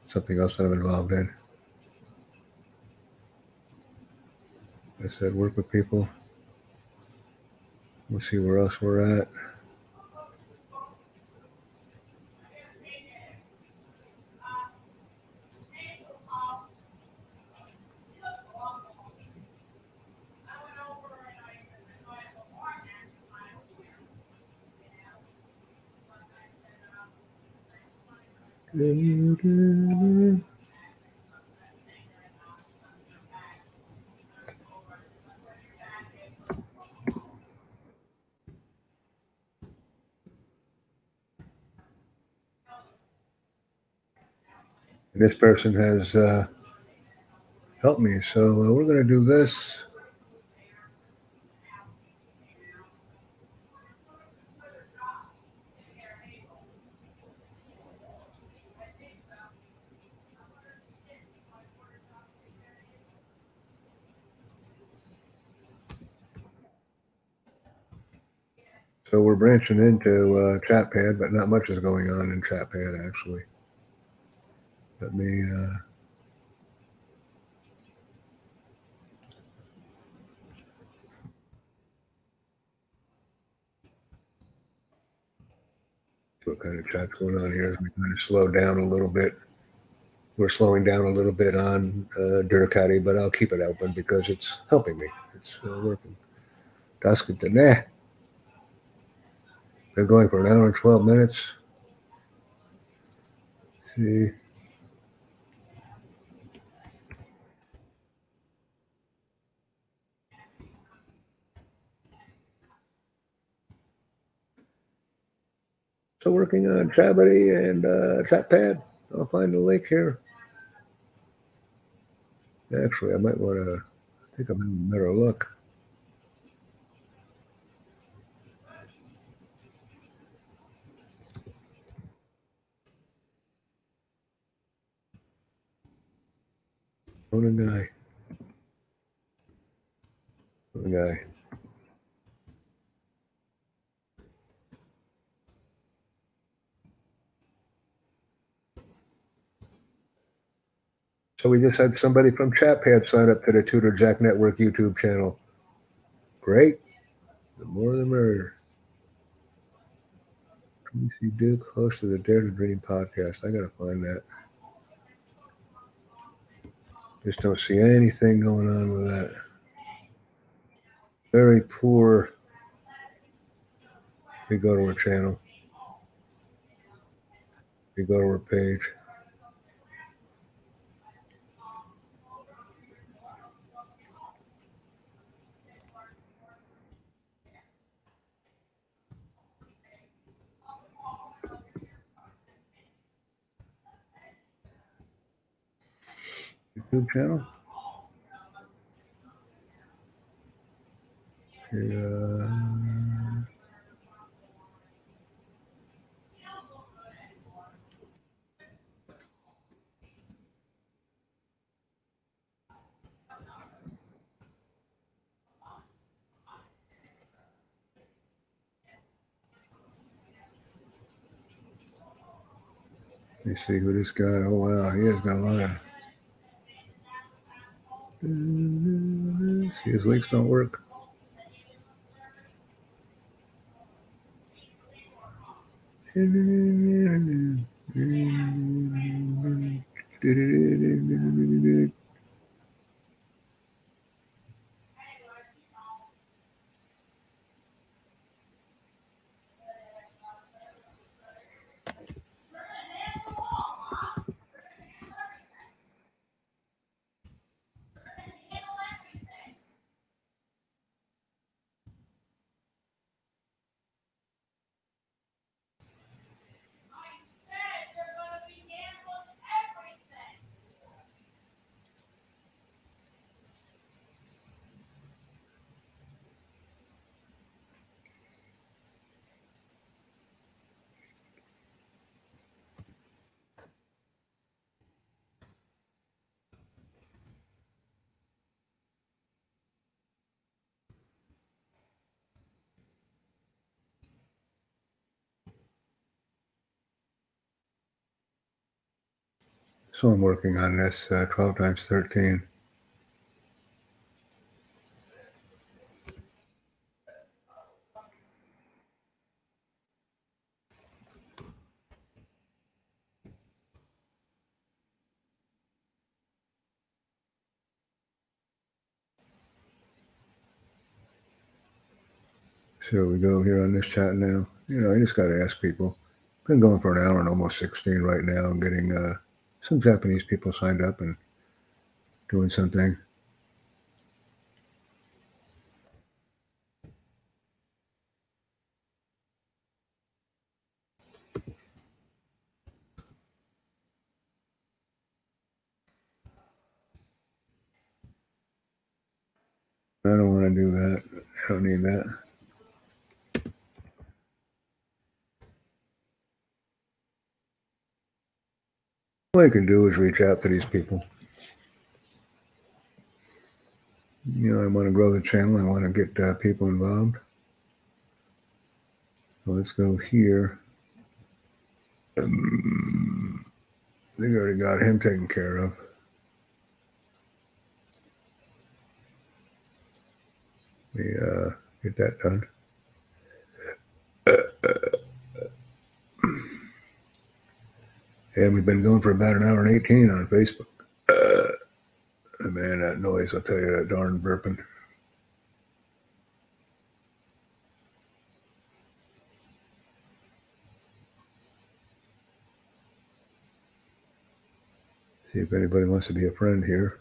Something else that I'm involved in. I said work with people. We'll see where else we're at. This person has uh, helped me, so uh, we're going to do this. So we're branching into uh, Chatpad, but not much is going on in Chatpad actually. Let me. Uh, what kind of chat's going on here. We kind of slow down a little bit. We're slowing down a little bit on uh, Durkati, but I'll keep it open because it's helping me. It's uh, working. That's good. Nah. Been going for an hour and 12 minutes. Let's see. Working on Trabity and uh, Trackpad. I'll find the link here. Actually, I might want to. Having a better look. A guy. A guy. So we just had somebody from ChatPad sign up to the Tutor Jack Network YouTube channel. Great. The more the merrier. Tracy Duke, host of the Dare to Dream podcast. I gotta find that. Just don't see anything going on with that. Very poor. We go to her channel. We go to her page. YouTube channel. Yeah. Uh, let me see who this guy. Oh wow, he has got a lot of. See, his links don't work. So I'm working on this uh, 12 times 13. So we go here on this chat now. You know, I just got to ask people. Been going for an hour and almost 16 right now. I'm getting uh, some Japanese people signed up and doing something. I don't want to do that. I don't need that. All I can do is reach out to these people. You know, I want to grow the channel. I want to get uh, people involved. So let's go here. Um, I already got him taken care of. Me uh, get that done. And we've been going for about an hour and 18 on Facebook. Uh, man, that noise, I'll tell you, that darn burping. See if anybody wants to be a friend here.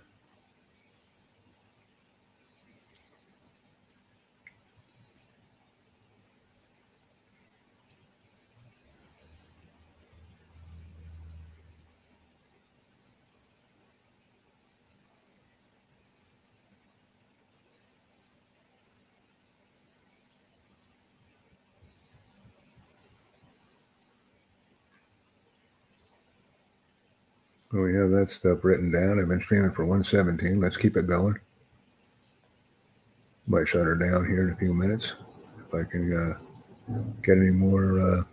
Well, we have that stuff written down. I've been streaming for 117. Let's keep it going. Might shut her down here in a few minutes if I can uh, get any more. Uh,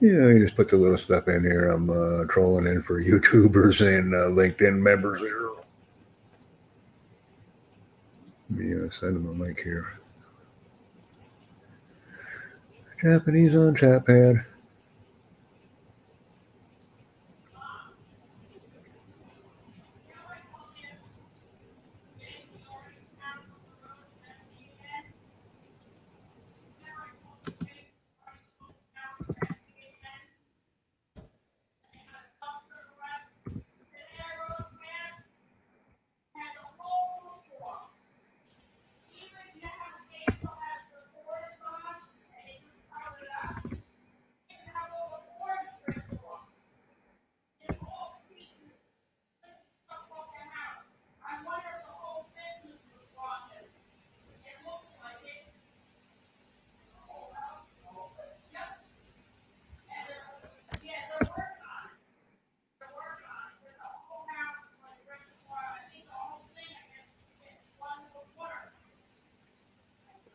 Yeah, you just put the little stuff in here. I'm uh, trolling in for YouTubers and uh, LinkedIn members here. Let me uh, send here. Japanese on chat pad.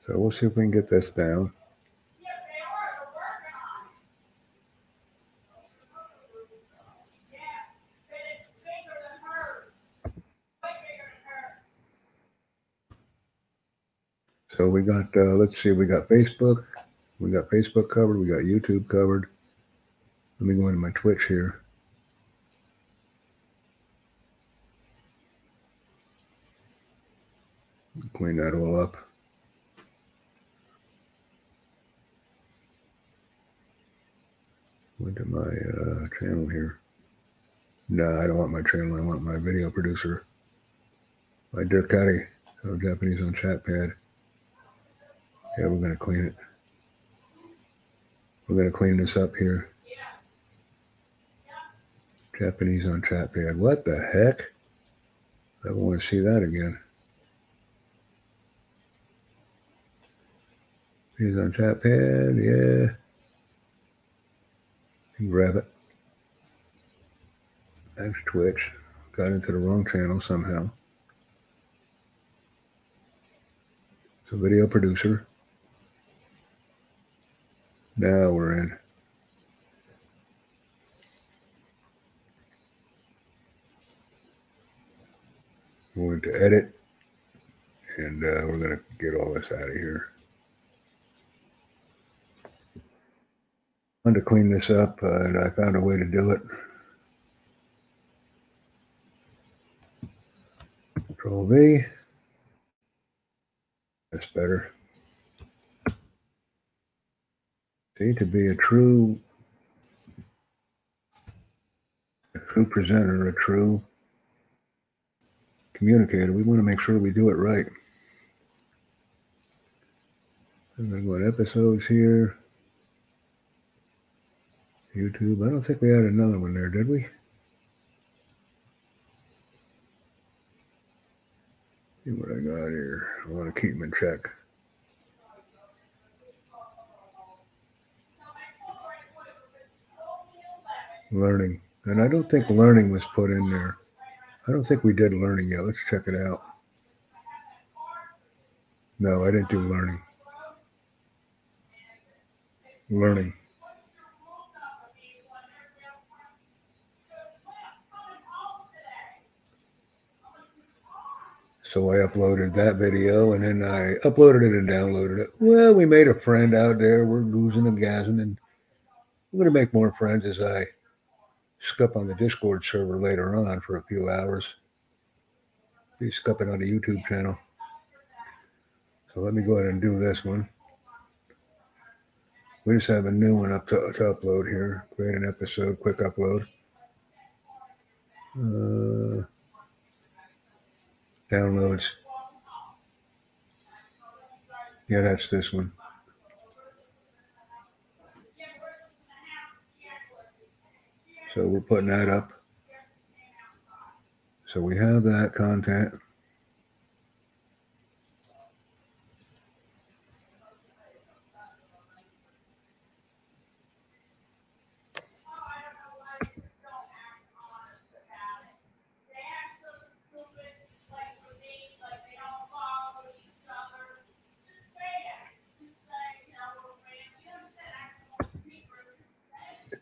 So we'll see if we can get this down. So we got, uh, let's see, we got Facebook. We got Facebook covered. We got YouTube covered. Let me go into my Twitch here. Clean that all up. Went to my uh, channel here. No, I don't want my channel. I want my video producer. My Durkati. So Japanese on chat pad. Yeah, we're going to clean it. We're going to clean this up here. Japanese on chat pad. What the heck? I don't want to see that again. He's on chat pad. Yeah grab it. That's Twitch. Got into the wrong channel somehow. So video producer. Now we're in. Going to edit, and uh, we're going to get all this out of here. I wanted to clean this up, uh, and I found a way to do it. Control V. That's better. See, to be a true, a true presenter, a true communicator, we want to make sure we do it right. I'm going to go to episodes here. YouTube. I don't think we had another one there, did we? See what I got here. I want to keep them in check. Learning. And I don't think learning was put in there. I don't think we did learning yet. Let's check it out. No, I didn't do learning. Learning. So I uploaded that video and then I uploaded it and downloaded it. Well, we made a friend out there. We're goozing and gazzing and I'm going to make more friends as I scup on the Discord server later on for a few hours. Be scupping on the YouTube channel. So let me go ahead and do this one. We just have a new one up to, to upload here. Create an episode, quick upload. Uh, downloads. Yeah, that's this one. So we're putting that up. So we have that content.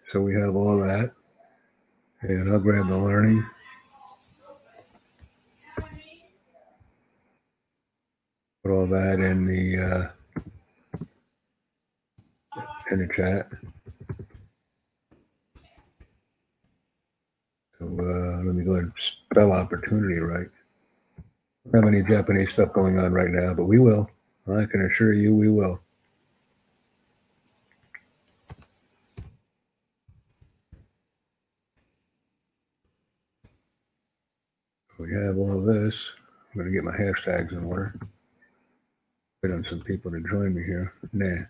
So we have all that. And I'll grab the learning. Put all that in the uh, in the chat. So uh, let me go ahead and spell opportunity right. Don't have any Japanese stuff going on right now, but we will. I can assure you we will. We have all this. I'm going to get my hashtags in order. Wait on some people to join me here. Nah.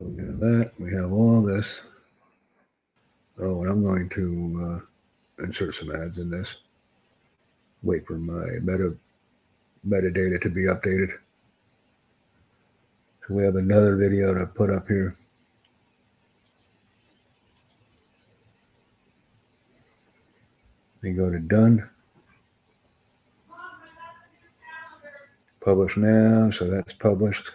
We have that. We have all this. Oh, and I'm going to uh, insert some ads in this. Wait for my meta metadata to be updated. So we have another video to put up here. We go to done. Publish now, so that's published.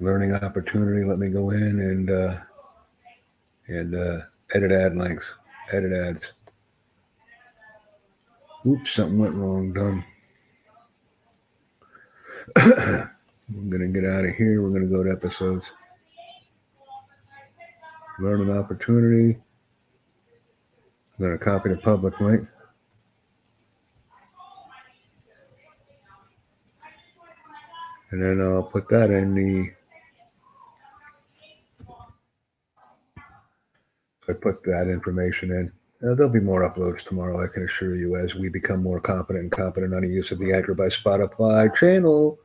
Learning opportunity. Let me go in and uh, and uh, edit ad links. Edit ads. Oops, something went wrong. Done. I'm gonna get out of here. We're gonna go to episodes. Learning opportunity. I'm going to copy the public link. And then I'll put that in the. I put that information in. Uh, there'll be more uploads tomorrow, I can assure you, as we become more competent and competent on the use of the Anchor by Spotify channel.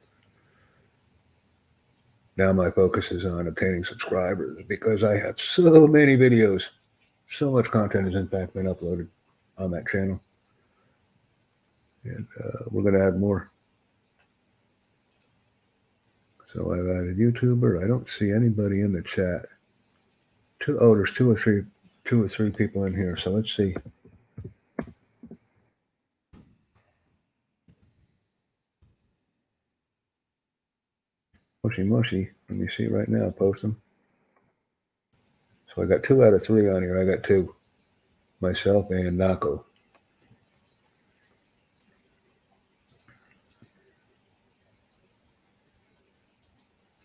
Now my focus is on obtaining subscribers because I have so many videos so much content has in fact been uploaded on that channel. And uh, we're going to add more. So I've added YouTuber. I don't see anybody in the chat. Two, oh, there's two or three, two or three people in here. So let's see. Mushy mushy. Let me see right now. Post them. So I got two out of three on here. I got two, myself and Nako.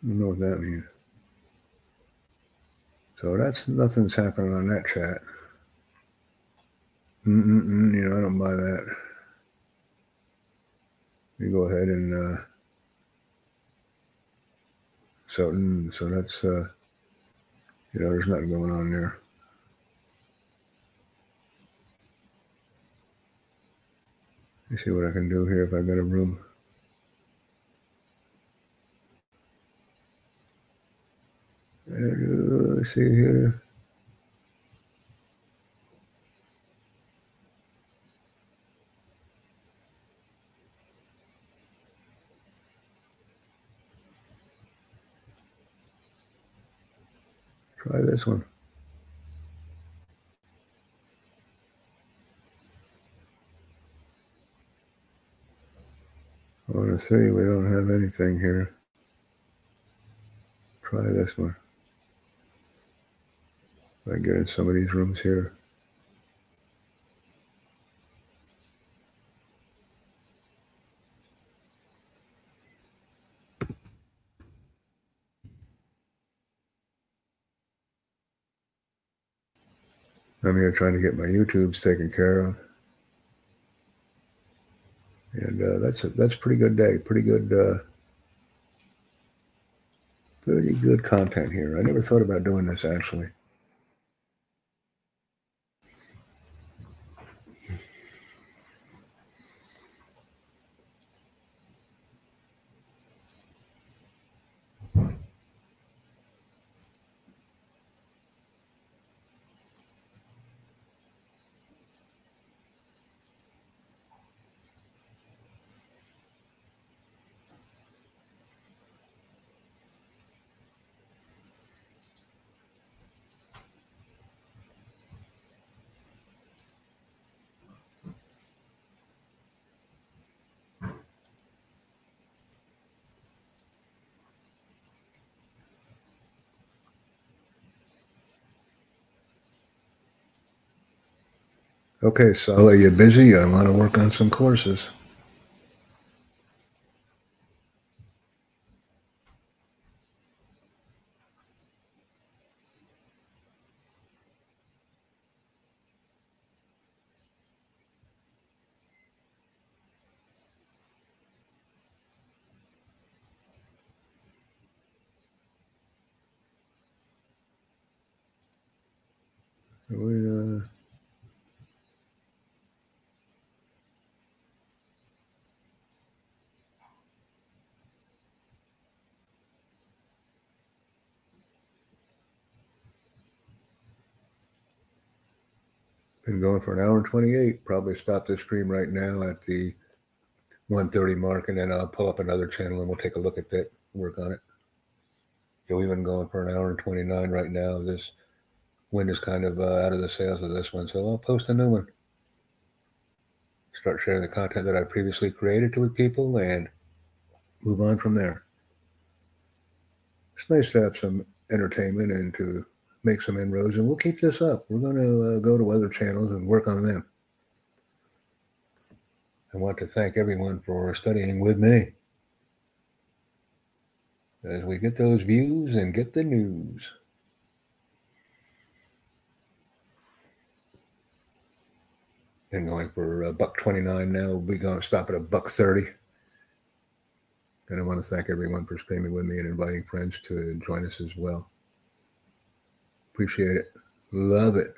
I don't know what that means. So that's nothing's happening on that chat. Mm-mm-mm, you know, I don't buy that. You go ahead and uh, so mm, so that's uh, you know, there's nothing going on there. Let me see what I can do here if I got a room. Let's see here. Try this one. I On a three, we don't have anything here. Try this one. I get in some of these rooms here. I'm here trying to get my YouTubes taken care of. And uh, that's a, that's a pretty good day. Pretty good, uh, pretty good content here. I never thought about doing this actually. Okay, so are you busy? I want to work on some courses. Going for an hour and 28. Probably stop this stream right now at the 130 mark, and then I'll pull up another channel and we'll take a look at that, work on it. Yeah, we've been going for an hour and 29 right now. This wind is kind of uh, out of the sails of this one, so I'll post a new one. Start sharing the content that I previously created with people and move on from there. It's nice to have some entertainment and to make some inroads, and we'll keep this up. We're going to uh, go to other channels and work on them. I want to thank everyone for studying with me as we get those views and get the news. Been going for a buck 29 now. We're going to stop at a buck 30. And I want to thank everyone for streaming with me and inviting friends to join us as well. Appreciate it. Love it.